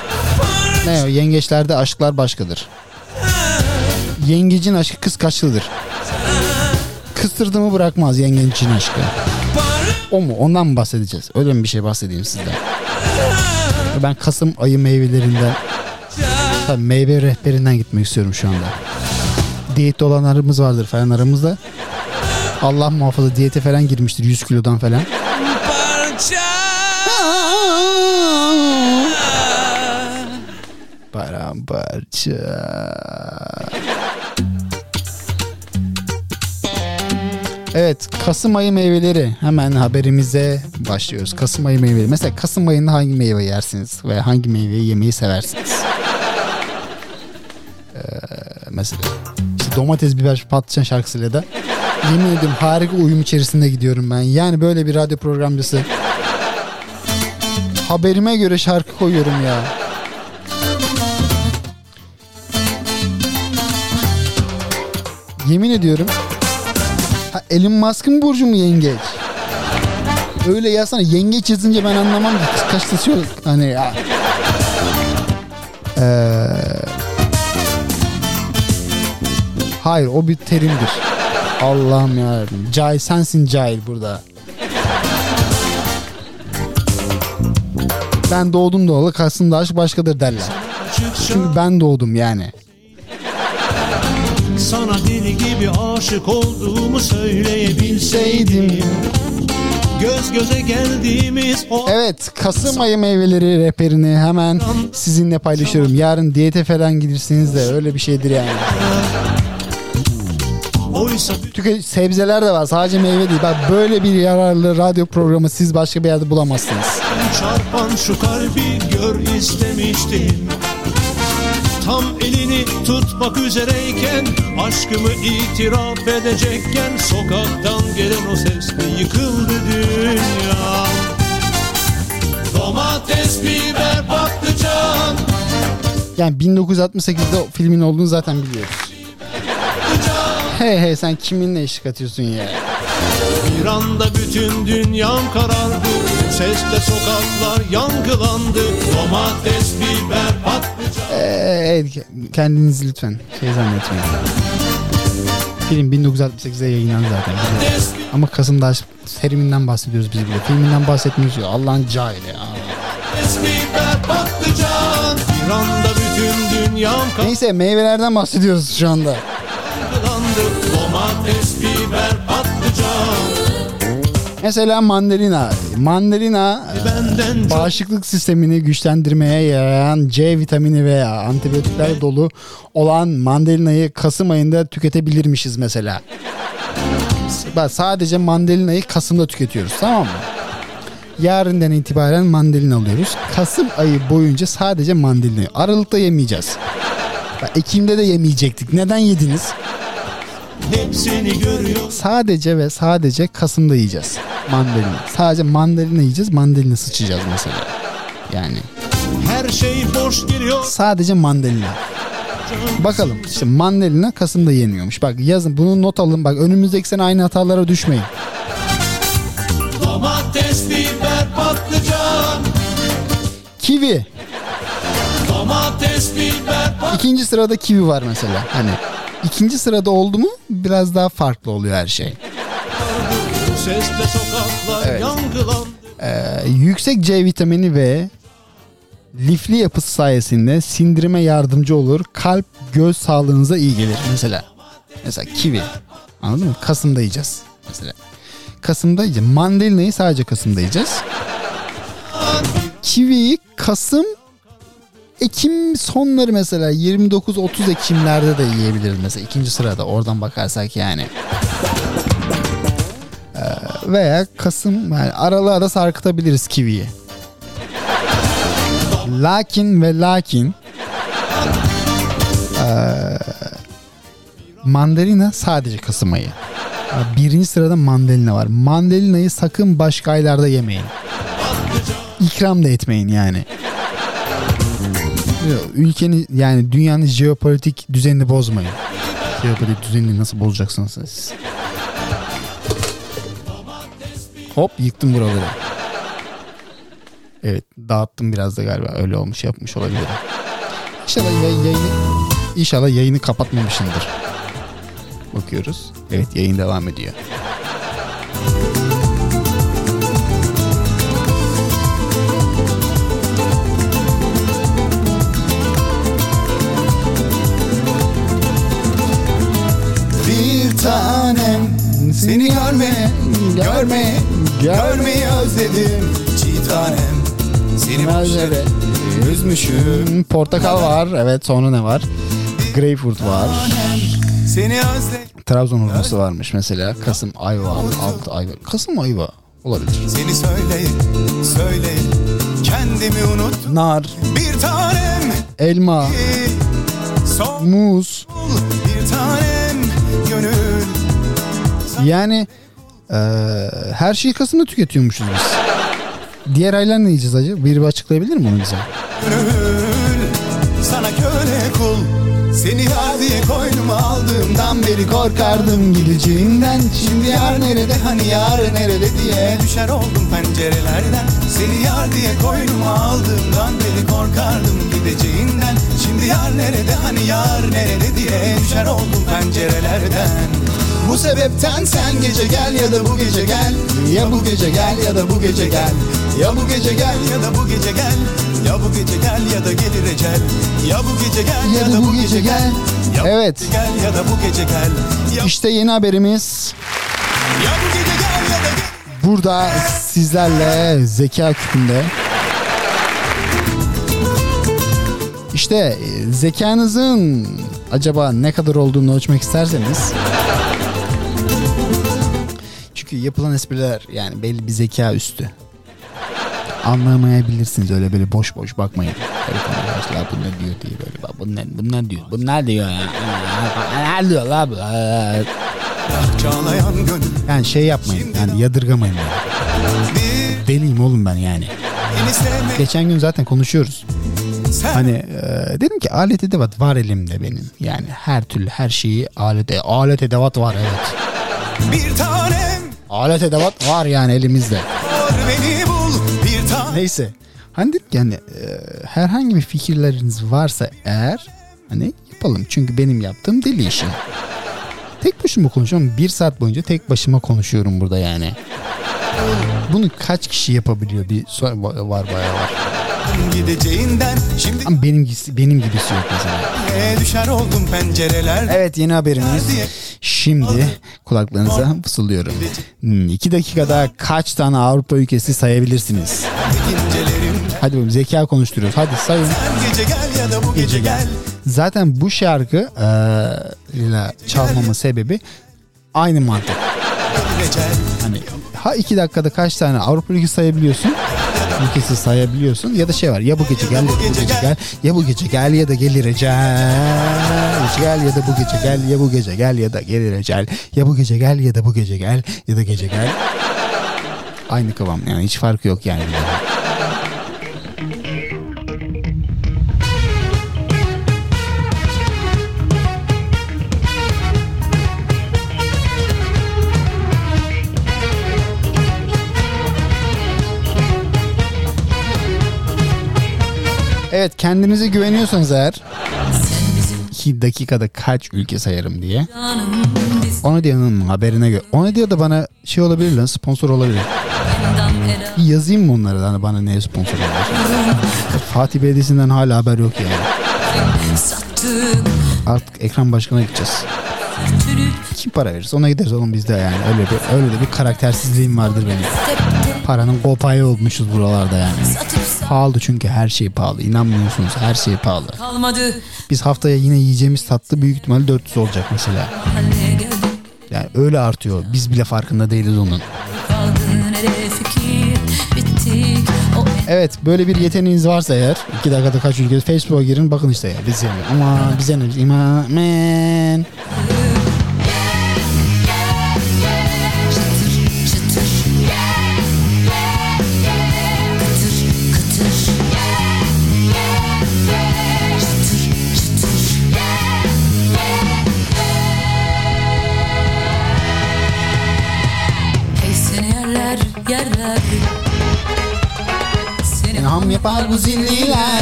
A: Ne o? Yengeçlerde aşklar başkadır. Yengecin aşkı kıskaçlıdır. Kıstırdı mı bırakmaz yengecin aşkı. O mu? Ondan mı bahsedeceğiz? Öyle mi bir şey bahsedeyim sizden? Ben Kasım ayı meyvelerinden Tabii meyve rehberinden gitmek istiyorum şu anda. Diyette olanlarımız vardır falan aramızda. Allah muhafaza diyete falan girmiştir 100 kilodan falan. Paramparça. Evet Kasım ayı meyveleri hemen haberimize başlıyoruz. Kasım ayı meyveleri. Mesela Kasım ayında hangi meyve yersiniz ve hangi meyveyi yemeyi seversiniz? Ee, mesela işte domates, biber, patlıcan şarkısıyla da yemin ediyorum harika uyum içerisinde gidiyorum ben. Yani böyle bir radyo programcısı haberime göre şarkı koyuyorum ya. Yemin ediyorum. Ha, Elon Musk'ın burcu mu yengeç? Öyle yazsana yengeç yazınca ben anlamam kıskaçlısı yok. Hani ya. Ee, hayır o bir terimdir. Allah'ım ya. Cahil sensin cahil burada. Ben doğdum doğalı Kasım'da aşk başkadır derler. Çünkü ben doğdum yani.
P: Sana deli gibi aşık olduğumu söyleyebilseydim Göz göze geldiğimiz o
A: Evet Kasım ayı meyveleri reperini hemen sizinle paylaşıyorum. Yarın diyete falan gidersiniz de öyle bir şeydir yani.
P: oysa
A: Tüke sebzeler de var sadece meyve değil. Bak böyle bir yararlı radyo programı siz başka bir yerde bulamazsınız.
P: çarpan şu kalbi gör istemiştim Tam elini tutmak üzereyken Aşkımı itiraf edecekken Sokaktan gelen o sesle yıkıldı dünya Domates, biber, patlıcan
A: Yani 1968'de o filmin olduğunu zaten biliyoruz. Hey hey sen kiminle eşlik atıyorsun ya?
P: Bir anda bütün dünyam karardı Sesle sokaklar yankılandı Domates, biber, patlıcan
A: Ee, kendinizi lütfen şey zannetmeyin. Film 1968'de yayınlandı zaten. Ama Kasım'da seriminden bahsediyoruz biz burada. Filminden bahsetmiyoruz ya. Allah'ın cahili. ya.
P: Bütün dünyam
A: Neyse meyvelerden bahsediyoruz şu anda.
P: Domates, biber, patlıcan
A: Mesela mandalina. Mandalina e, bağışıklık sistemini güçlendirmeye yarayan C vitamini veya antibiyotikler dolu olan mandalinayı Kasım ayında tüketebilirmişiz mesela. Bak sadece mandalinayı Kasım'da tüketiyoruz tamam mı? Yarından itibaren mandalina alıyoruz. Kasım ayı boyunca sadece mandalinayı. Aralıkta yemeyeceğiz. Ekim'de de yemeyecektik. Neden yediniz?
P: Hepsini görüyor
A: Sadece ve sadece Kasım'da yiyeceğiz. Mandalina. Sadece mandalina yiyeceğiz. Mandalina sıçacağız mesela. Yani
P: Her şey boş geliyor
A: sadece mandalina. Bakalım işte mandalina Kasım'da yeniyormuş. Bak yazın bunu not alın. Bak önümüzdeki sene aynı hatalara düşmeyin.
P: Domates, biber, patlıcan
A: Kivi.
P: Domates, biber, patlıcan
A: İkinci sırada kivi var mesela. Hani ikinci sırada oldu mu biraz daha farklı oluyor her şey. Evet. Ee, yüksek C vitamini ve lifli yapısı sayesinde sindirime yardımcı olur. Kalp, göz sağlığınıza iyi gelir mesela. Mesela kivi. Anladın mı? Kasım'da yiyeceğiz mesela. Kasım'da yiyeceğiz. Mandalinayı sadece Kasım'da yiyeceğiz. Kiviyi Kasım Ekim sonları mesela 29-30 Ekimlerde de yiyebiliriz mesela ikinci sırada oradan bakarsak yani. Ee, veya Kasım yani aralığa da sarkıtabiliriz kiviyi. Lakin ve lakin eee, mandalina sadece Kasım ayı. Yani Birinci sırada mandalina var. Mandalinayı sakın başka aylarda yemeyin. İkram da etmeyin yani. Ülkenin yani dünyanın jeopolitik düzenini bozmayın. Jeopolitik düzenini nasıl bozacaksınız siz? Hop yıktım buraları. Evet dağıttım biraz da galiba öyle olmuş yapmış olabilirim. İnşallah yay- yayını, inşallah yayını kapatmamışımdır. Bakıyoruz. Evet yayın devam ediyor.
K: Tanem seni görmeye, görmeye, görmeyi özledim. Çiğ tanem seni yere üzmüşüm.
A: Portakal var. Evet sonra ne var? Greyfurt var.
K: Seni özledim.
A: Trabzon hurması varmış mesela. Kasım ayva, altı ayva. Kasım ayva olabilir.
K: Seni söyle, söyle kendimi unut.
A: Nar,
K: Bir tanem
A: elma, muz.
K: bir tanem.
A: Yani eee, her şeyi Kasım'da tüketiyormuşuz biz. Diğer aylar ne yiyeceğiz acı? Biri bir açıklayabilir mi onu bize?
K: gönül sana köle kul Seni yar diye koynuma aldığımdan beri korkardım gideceğinden Şimdi yar nerede hani yar nerede diye düşer oldum pencerelerden Seni yar diye koynuma aldığımdan beri korkardım gideceğinden Şimdi yar nerede hani yar nerede diye düşer oldum pencerelerden bu sebepten sen gece gel ya da bu gece gel Ya bu gece gel ya da bu gece gel Ya bu gece gel ya da bu gece gel Ya bu gece gel ya da gelir ecel Ya bu gece gel ya, da bu gece gel Ya bu
A: Evet.
K: gece gel ya da bu gece gel Ya,
A: İşte yeni haberimiz.
K: ya bu gece gel ya da
A: burada sizlerle zeka küpünde. İşte e, zekanızın acaba ne kadar olduğunu ölçmek isterseniz çünkü yapılan espriler yani belli bir zeka üstü. Anlamayabilirsiniz öyle böyle boş boş bakmayın. Evet arkadaşlar bu ne diyor diye böyle bak bu ne, bu ne diyor bu ne diyor ya ne diyor la bu yani şey yapmayın yani yadırgamayın
K: bir
A: Deliyim oğlum ben yani. Geçen gün zaten konuşuyoruz. Hani e, dedim ki alet edevat var elimde benim. Yani her türlü her şeyi alet e- alet edevat var evet.
K: bir tanem
A: Alet edevat var yani elimizde. Neyse. Hani dedim ki hani e, herhangi bir fikirleriniz varsa eğer hani yapalım. Çünkü benim yaptığım deli işi. Tek başıma konuşuyorum. Bir saat boyunca tek başıma konuşuyorum burada yani. Bunu kaç kişi yapabiliyor bir var bayağı var.
K: Gideceğinden şimdi
A: Ama benim benim gibisi yok mesela.
K: ne düşer oldum pencereler
A: Evet yeni haberimiz. Şimdi kulaklarınıza fısıldıyorum. Hmm, iki dakikada kaç tane Avrupa ülkesi sayabilirsiniz? Hadi bakalım zeka konuşturuyoruz. Hadi sayın.
K: Sen gece gel ya da bu gece gel
A: Zaten bu şarkı eee, ile çalmamın sebebi aynı mantık. Hani ha iki dakikada kaç tane Avrupa ülkesi sayabiliyorsun? Ülkesi sayabiliyorsun ya da şey var ya bu gece gel ya bu gece gel ya bu gece gel ya da gelir ecel gel ya da bu gece gel ya bu gece gel ya da gelir ecel ya bu gece gel ya da bu gece gel ya da gece gel. Aynı kıvam yani hiç farkı yok yani. Evet kendinize güveniyorsanız eğer 2 dakikada kaç ülke sayarım diye. Onu diyanın haberine göre. Onu diyor da bana şey olabilir lan sponsor olabilir. Yazayım mı onlara hani bana ne sponsor olabilir. Fatih Belediyesi'nden hala haber yok yani. Artık ekran başkanına gideceğiz. Kim para verirse ona gideriz oğlum bizde yani. Öyle bir, öyle de bir karaktersizliğim vardır benim. Paranın kopayı olmuşuz buralarda yani. Pahalı çünkü her şey pahalı. İnanmıyorsunuz her şey pahalı.
H: kalmadı
A: Biz haftaya yine yiyeceğimiz tatlı büyük ihtimalle 400 olacak mesela. Yani öyle artıyor. Biz bile farkında değiliz onun. Evet böyle bir yeteneğiniz varsa eğer 2 dakikada kaç ülke Facebook'a girin bakın işte ya biz yani ama bize ne ima zilliler.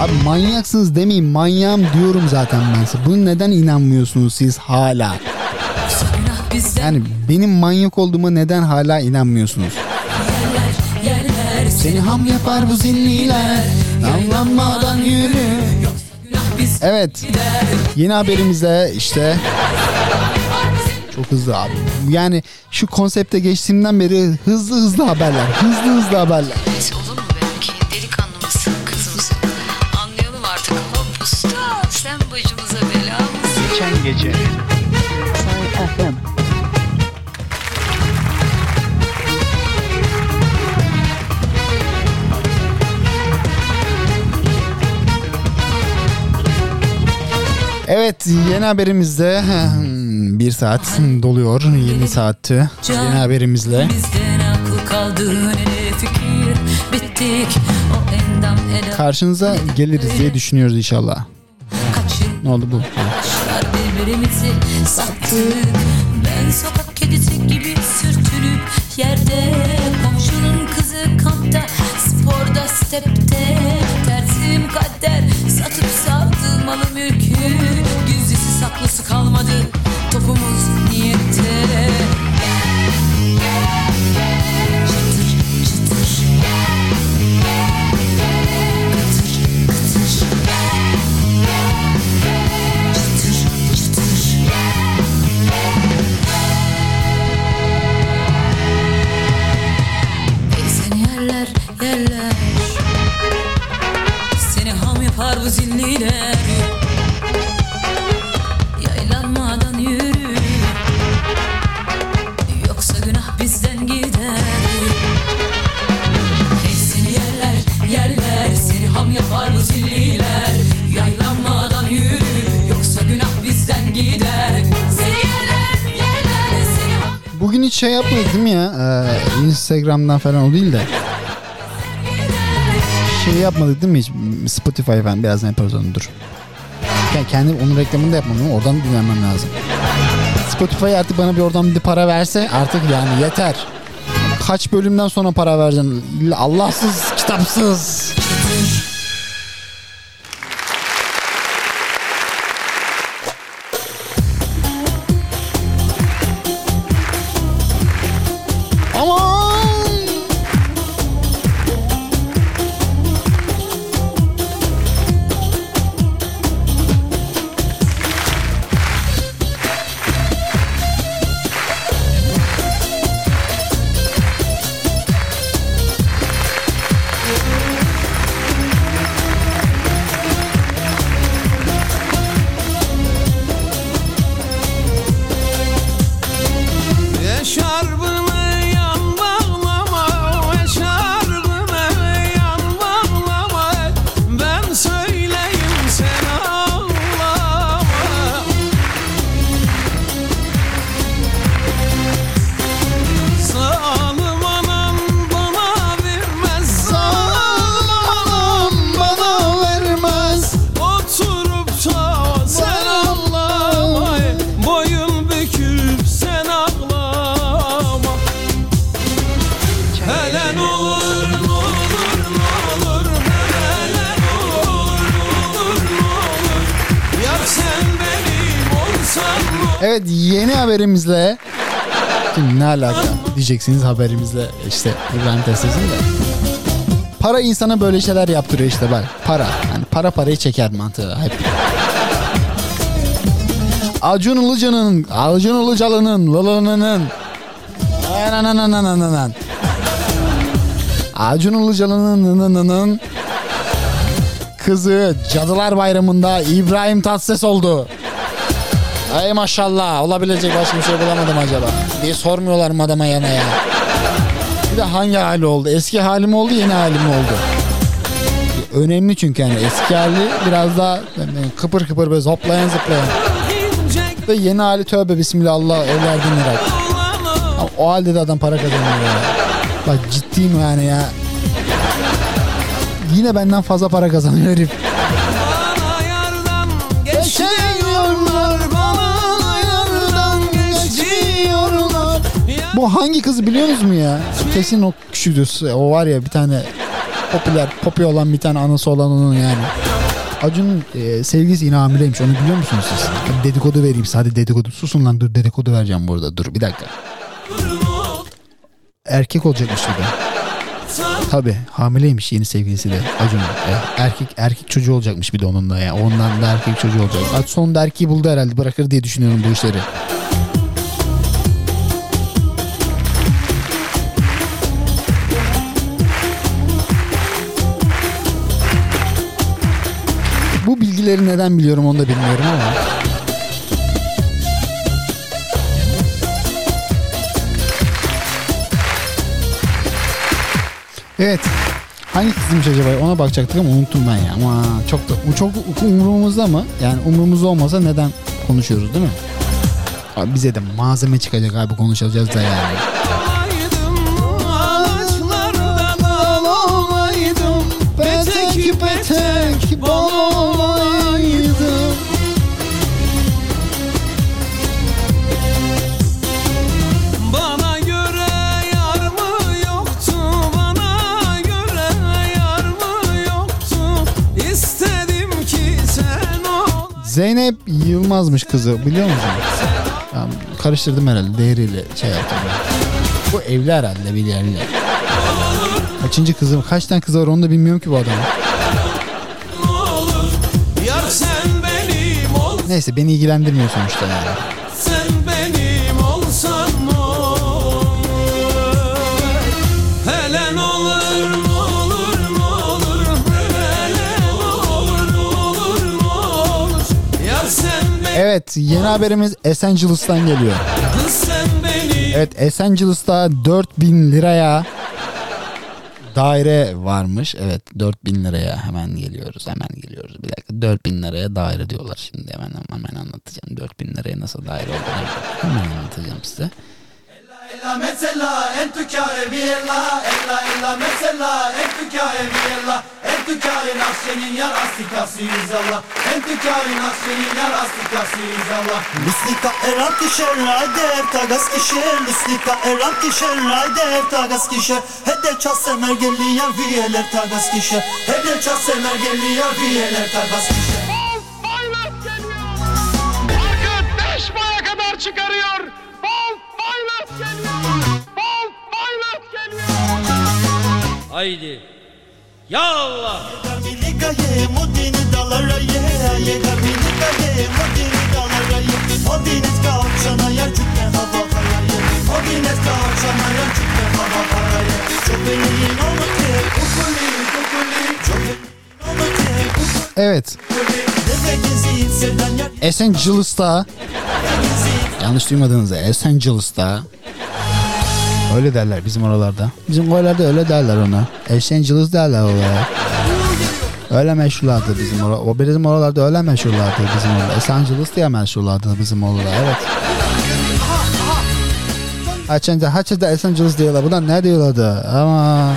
A: Abi manyaksınız demeyin manyağım diyorum zaten ben size. Bunu neden inanmıyorsunuz siz hala? Yani benim manyak olduğuma neden hala inanmıyorsunuz? Seni ham yapar bu zilliler. Anlanmadan yürü. Evet. Yeni haberimizde işte çok hızlı abi. Yani şu konsepte geçtiğimden beri hızlı hızlı haberler. Hızlı hızlı haberler.
Q: Gece
A: Evet yeni haberimizde hmm, bir saat doluyor. Yeni saatti. Yeni haberimizle. Karşınıza geliriz diye düşünüyoruz inşallah. Ne oldu bu?
H: Birbirimizi sattık. Ben sokak kedisi gibi sürtünüp yerde Komşunun kızı kampta sporda stepte. Tersim kader satıp savdı malı mülkü. Gizlisi saklısı kalmadı topumuz niyette Yar bu zilliler Yaylanmadan yürü. Yoksa günah bizden gider. Hey seni yerler yerler. Seni ham yapar bu zilliler. Yaylanmadan yürü. Yoksa günah bizden gider.
A: Bugün hiç şey yapmıyoruz değil mi ya? Ee, Instagram'dan falan o değil de. Şey yapmadık değil mi hiç? Spotify falan birazdan yaparız onu dur. Yani kendi onun reklamını da yapmam ama oradan dinlemem lazım. Spotify artık bana bir oradan bir para verse artık yani yeter. Kaç bölümden sonra para vereceksin? Allahsız, kitapsız. Diyeceksiniz haberimizle işte İbrahim Tatlıses'in de. Para insana böyle şeyler yaptırıyor işte bak para. Yani para parayı çeker mantığı hep. Acun Ilıcalı'nın Acun Ilıcalı'nın Lılınının Ananananananan. Acun Ilıcalı'nın kızı Cadılar Bayramı'nda İbrahim Tatlıses oldu. Ay maşallah olabilecek başka bir şey bulamadım acaba diye sormuyorlar mı adama yana ya. Bir de hangi hali oldu? Eski hali mi oldu yeni hali mi oldu? Önemli çünkü yani eski hali biraz daha kıpır kıpır böyle hoplayan zıplayan. Ve yeni hali tövbe bismillah Allah evlerden irak. O halde de adam para kazanıyor ya. Bak ciddiyim yani ya. Yine benden fazla para kazanıyor herif. Bu hangi kızı biliyor musunuz mu ya? Kesin o küçüktür. O var ya bir tane popüler, popi olan bir tane anası olan onun yani. Acun'un e, sevgilisi yine hamileymiş. Onu biliyor musunuz siz? Hadi dedikodu vereyim size. Hadi dedikodu. Susun lan dur dedikodu vereceğim burada. Dur bir dakika. Erkek olacakmış de. Tabi hamileymiş yeni sevgilisi de Acun'un. E, erkek erkek çocuğu olacakmış bir de onun da ya. Ondan da erkek çocuğu olacak. Sonunda erkeği buldu herhalde. Bırakır diye düşünüyorum bu işleri. Bilgileri neden biliyorum onu da bilmiyorum ama. Evet. Hangi kızmış acaba? Ona bakacaktık ama unuttum ben ya. Ama çok da çok umurumuzda mı? Yani umurumuzda olmasa neden konuşuyoruz değil mi? Abi bize de malzeme çıkacak abi konuşacağız da yani. Zeynep Yılmaz'mış kızı biliyor musun? Ya, karıştırdım herhalde değeriyle şey yaptım. Bu evli herhalde bir yerli. Kaçıncı kızı kaç tane kızı var onu da bilmiyorum ki bu adamın. Neyse beni ilgilendirmiyor sonuçta yani. Evet yeni haberimiz Esencilis'tan geliyor. Evet Esencilis'ta 4000 liraya daire varmış. Evet 4000 liraya hemen geliyoruz. Hemen geliyoruz. Bir dakika 4000 liraya daire diyorlar şimdi hemen hemen anlatacağım. 4000 liraya nasıl daire olduğunu hemen anlatacağım size.
M: Ella mezzella en tu chiave viella ella ella mezzella en tu chiave viella en tu chiave nascenin ya rastikası inşallah en tu chiave nascenin ya rastikası inşallah
Q: Lustika eran kişer rayder tagas kişer Lustika eran kişer rayder tagas kişer Hede çal semer gelli yar viyeler tagas kişer Hede çal semer gelli yar viyeler tagas kişer
L: Beş boya kadar çıkarıyor. Bolt Pilot geliyor.
N: Haydi. Ya Allah.
A: Evet. Esencilis'ta yanlış duymadığınızda Esencilis'ta öyle derler bizim oralarda. Bizim oralarda öyle derler ona. Esencilis derler oraya. Öyle meşhurlardı bizim orada. O bizim oralarda öyle meşhurlardı bizim orada. Esencilis diye meşhurlardı bizim orada. Evet. Haçında Haçında Esencilis diyorlar. Bunlar ne diyorlardı? Ama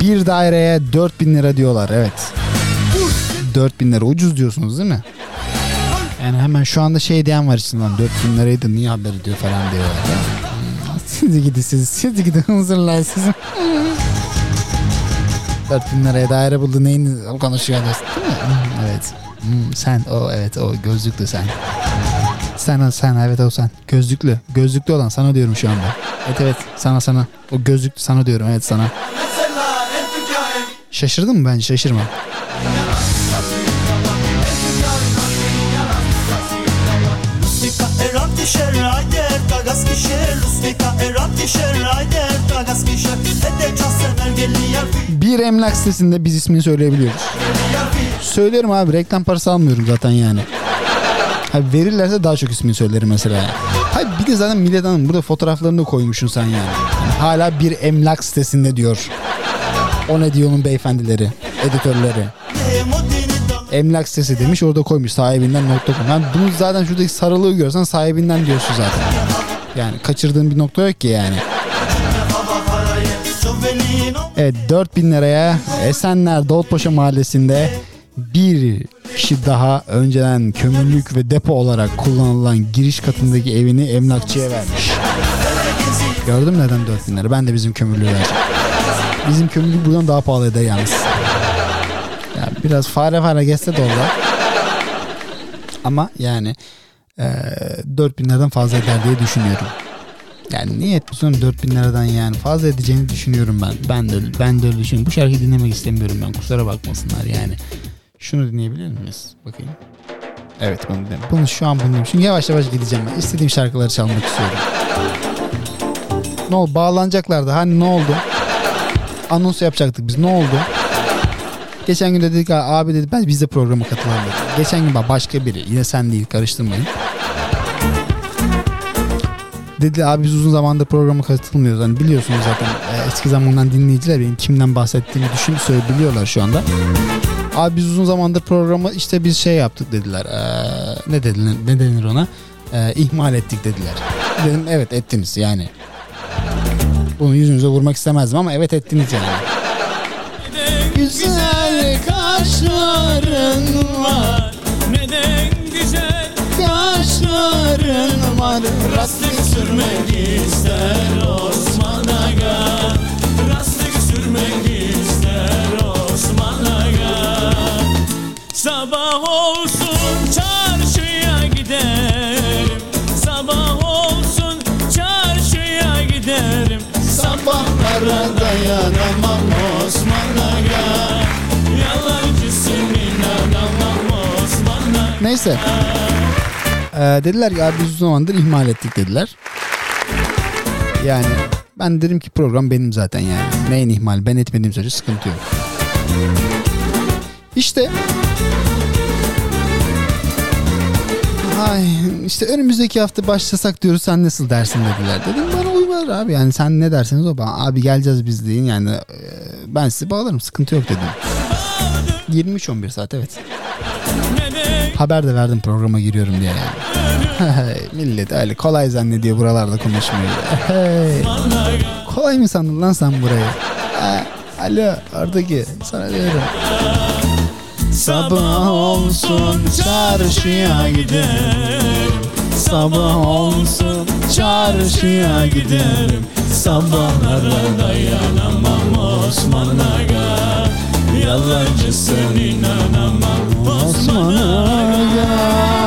A: bir daireye 4000 lira diyorlar. Evet. 4000 lira ucuz diyorsunuz değil mi? Yani hemen şu anda şey diyen var içinden 4000 liraydı niye haber ediyor falan diyor. (laughs) Siz gidin siz, siz gidin huzurlar siz. 4000 (laughs) liraya daire buldu neyin? Hmm, Evet. Hmm, sen o evet o gözlüklü sen. Sen sen evet o sen. Gözlüklü. Gözlüklü olan sana diyorum şu anda. Evet evet sana sana. O gözlüklü sana diyorum evet sana. Şaşırdın mı bence şaşırma.
Q: Kişer rayder tagas kişer Lustika eran kişer rayder tagas kişer Hede çal semer gelli yer
A: Bir emlak sitesinde biz ismini söyleyebiliyoruz. Söylerim abi reklam parası almıyorum zaten yani. Ha, verirlerse daha çok ismini söylerim mesela. Hayır bir de zaten Millet Hanım burada fotoğraflarını da koymuşsun sen yani. Yani hala bir emlak sitesinde diyor. O ne diyor onun beyefendileri, editörleri. Emlak sitesi demiş orada koymuş sahibinden nokta.com. Yani bunu zaten şuradaki sarılığı görsen sahibinden diyorsun zaten. Yani kaçırdığın bir nokta yok ki yani. Evet 4000 liraya Esenler Davutpaşa Mahallesi'nde bir kişi daha önceden kömürlük ve depo olarak kullanılan giriş katındaki evini emlakçıya vermiş. Gördün mü neden 4000 lira? Ben de bizim kömürlüğü vereceğim. Bizim kömürlük buradan daha pahalı eder yalnız. Biraz fare fare geçse de orada. Ama yani e, 4000 liradan fazla eder diye düşünüyorum. Yani niye etmiyorsun 4000 liradan yani fazla edeceğini düşünüyorum ben. Ben de ben de öyle düşünüyorum. Bu şarkıyı dinlemek istemiyorum ben. Kusura bakmasınlar yani. Şunu dinleyebilir miyiz? Bakayım. Evet bunu dinleyelim. Bunu şu an bunu. Çünkü yavaş yavaş gideceğim ben. İstediğim şarkıları çalmak istiyorum. Ne oldu? Bağlanacaklardı. Hani ne oldu? Anons yapacaktık biz. Ne oldu? Geçen gün de dedik "Aa, abi dedi ben biz de programa katılalım. Geçen gün başka biri. Yine sen değil karıştırmayın. Dedi abi biz uzun zamandır programa katılmıyoruz. Hani biliyorsunuz zaten e, eski zamandan dinleyiciler benim kimden bahsettiğimi düşün söyle biliyorlar şu anda. Abi biz uzun zamandır programı işte biz şey yaptık dediler. Ee, ne dediler ne denir ona? Ee, ihmal ettik dediler. Dedim evet ettiniz yani. Bunu yüzünüze vurmak istemezdim ama evet ettiniz yani.
L: Güzel kaşların var Rastlık sürmek ister Osman Aga. Rastlık sürmek ister Osman Aga. Sabah olsun çarşıya giderim. Sabah olsun çarşıya giderim. Sabahlara dayanamam Osman Aga. Yalancısın inanamam Osman Aga.
A: Neyse. Ee, dediler abi biz uzun zamandır ihmal ettik dediler. Yani ben dedim ki program benim zaten yani. Neyin ihmal? Ben etmediğim sürece sıkıntı yok. İşte Ay işte önümüzdeki hafta başlasak diyoruz sen nasıl dersin dediler. Dedim bana uyar abi yani sen ne derseniz o bana abi geleceğiz biz deyin yani e, ben sizi bağlarım sıkıntı yok dedim. 23-11 saat evet. Haber de verdim programa giriyorum diye yani. (laughs) Millet öyle kolay zannediyor buralarda konuşmayı. Kolay mı sandın lan sen burayı? Ha, alo oradaki sana diyorum. Sabah olsun çarşıya gidelim. Sabah olsun çarşıya gidelim. Sabahlara dayanamam Osman Aga. Yalancısın inanamam Osman Aga.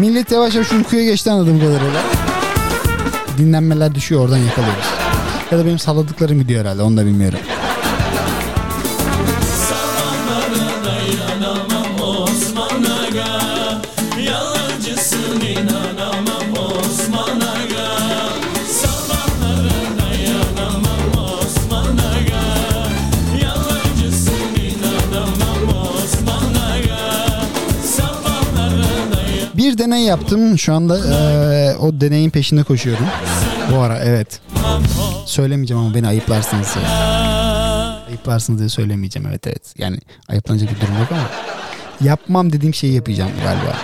A: Millet yavaş yavaş uykuya geçti anladığım kadarıyla. Dinlenmeler düşüyor oradan yakalıyoruz. Ya da benim salladıklarım gidiyor herhalde onu da bilmiyorum. Deney yaptım şu anda eee, o deneyin peşinde koşuyorum. Bu ara evet. Söylemeyeceğim ama beni ayıplarsınız ya. Ayıplarsınız diye söylemeyeceğim evet evet. Yani ayıplanacak bir durum yok ama. Yapmam dediğim şeyi yapacağım galiba.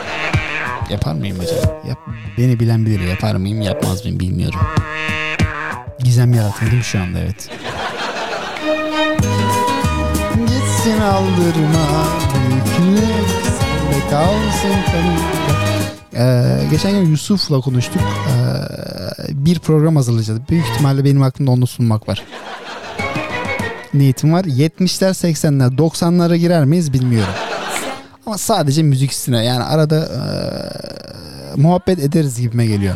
A: Yapar mıyım acaba? Yap, beni bilen bilir. Yapar mıyım yapmaz mıyım bilmiyorum. Gizem mi şu anda evet. Gitsin aldırma büyüklük sende kalsın kanımda. Ee, geçen gün Yusuf'la konuştuk. Ee, bir program hazırlayacağız. Büyük ihtimalle benim aklımda onu sunmak var. Niyetim var. 70'ler 80'ler 90'lara girer miyiz bilmiyorum. Ama sadece müzik üstüne yani arada ee, muhabbet ederiz gibime geliyor.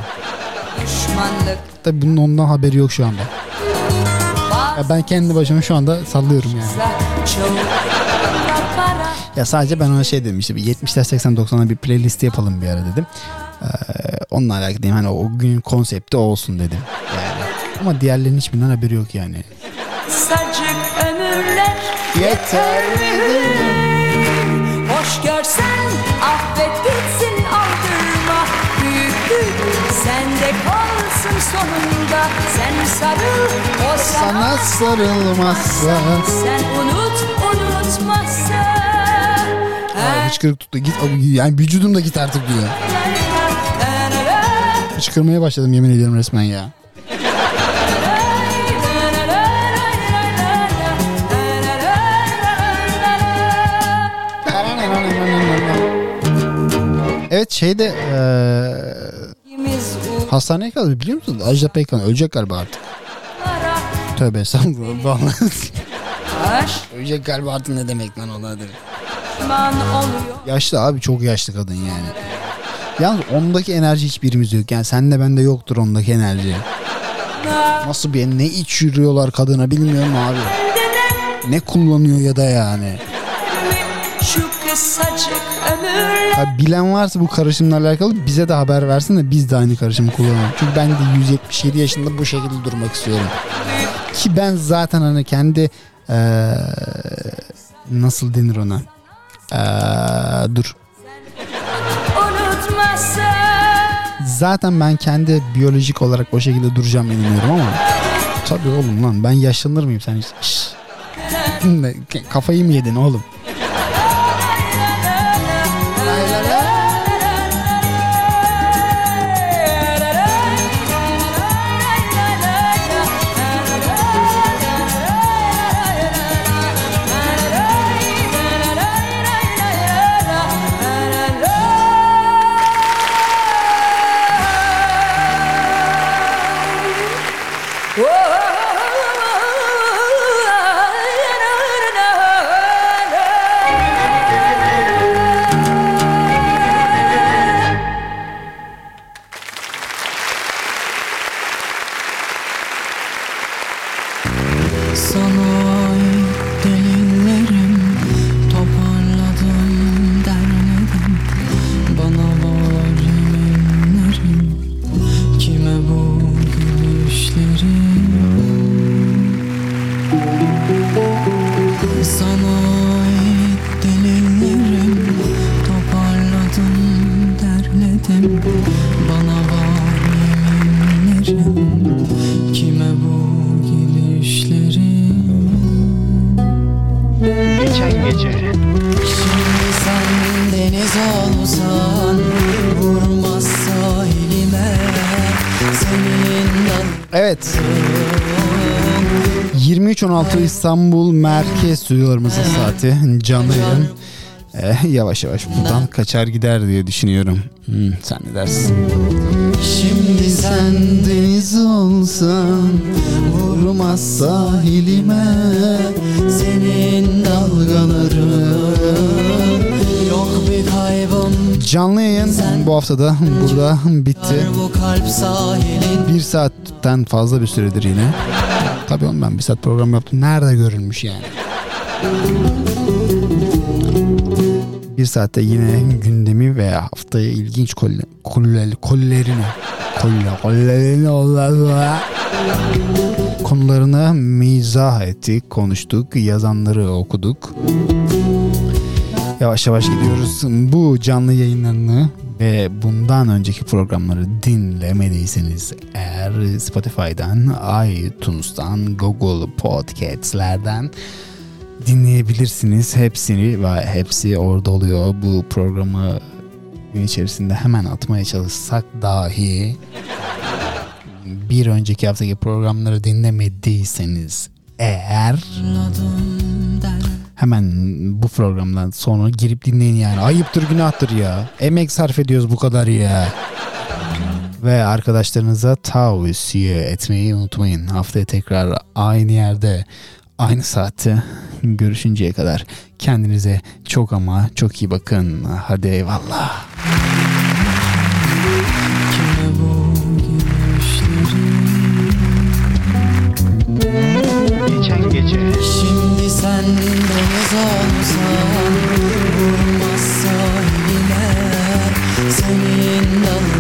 H: Düşmanlık
A: Tabii bunun ondan haberi yok şu anda. Ya ben kendi başıma şu anda sallıyorum yani.
H: çok
A: Ya sadece ben ona şey dedim işte bir 70'ler 80 90'lar bir playlist yapalım bir ara dedim. Ee, onunla alakalı diyeyim hani o günün konsepti o olsun dedim. Yani. Ama diğerlerinin hiçbirinden haberi yok yani.
H: Sacık ömürler
A: Yeter
H: Hoş görsen affet gitsin aldırma Büyüklük sende kalsın sonunda Sen sarıl o
A: Sana sarılmazsa
H: Sen unut unutmazsa
A: Ay, hıçkırık tuttu. Git yani vücudum da git artık diyor. Hıçkırmaya başladım yemin ediyorum resmen ya. Evet şeyde
H: İkimiz
A: hastaneye kaldı biliyor musun? Ajda Pekkan ölecek galiba artık. Tövbe estağfurullah. Ölecek galiba artık ne demek lan ona demek.
H: Pişman oluyor
A: Yaşlı abi çok yaşlı kadın yani. Yalnız ondaki enerji hiçbirimiz yok. Yani sende bende yoktur ondaki enerji. Nasıl bir ne içiriyorlar kadına bilmiyorum abi. Ne kullanıyor ya da yani. Ha, bilen varsa bu karışımla alakalı bize de haber versin de biz de aynı karışımı kullanalım. Çünkü ben de 177 yaşında bu şekilde durmak istiyorum. Ki ben zaten hani kendi eee, nasıl denir ona? Eee, dur. Zaten ben kendi biyolojik olarak o şekilde duracağım inanıyorum ama tabii oğlum lan ben yaşlanır mıyım sen hiç? (laughs) Kafayı mı yedin oğlum? İstanbul Merkez Stüdyolarımızın saati canlı yayın. Eh, yavaş yavaş buradan kaçar gider diye düşünüyorum. Hmm, sen ne dersin?
M: Şimdi sen
K: Deniz olsan vurmaz sahilime
M: Senin dalgaların Yok bir kaybım
A: Canlı yayın bu haftada burada bitti.
M: Bu
A: Bir saatten fazla bir süredir yine. Tabii oğlum ben bir saat program yaptım. Nerede görülmüş yani? Bir saatte yine gündemi veya haftaya ilginç kolle, kolle, kollerini kolle, kollerini Allah konularını mizah ettik, konuştuk, yazanları okuduk. Yavaş yavaş gidiyoruz. Bu canlı yayınlarını ve bundan önceki programları dinlemediyseniz eğer Spotify'dan, iTunes'tan, Google Podcast'lerden dinleyebilirsiniz. Hepsini ve hepsi orada oluyor. Bu programı gün içerisinde hemen atmaya çalışsak dahi bir önceki haftaki programları dinlemediyseniz eğer hemen bu programdan sonra girip dinleyin yani. Ayıptır günahtır ya. Emek sarf ediyoruz bu kadar ya. Ve arkadaşlarınıza tavsiye etmeyi unutmayın. Haftaya tekrar aynı yerde aynı saatte görüşünceye kadar kendinize çok ama çok iyi bakın. Hadi eyvallah. Geçen gece
M: deniz olsan Vurmaz sahilime Senin dalgaların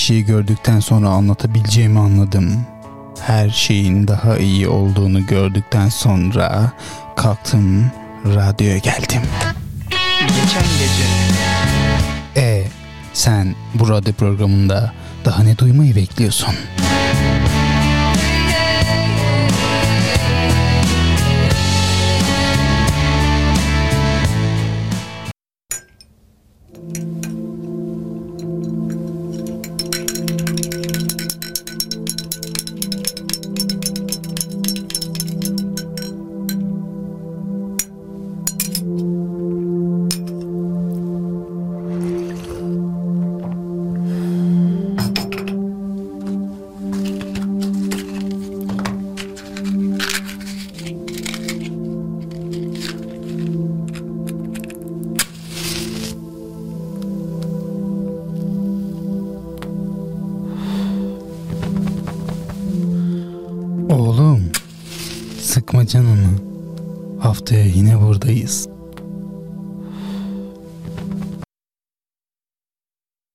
A: şeyi gördükten sonra anlatabileceğimi anladım. Her şeyin daha iyi olduğunu gördükten sonra kalktım, radyoya geldim. Geçen gece. E sen bu radyo programında daha ne duymayı bekliyorsun?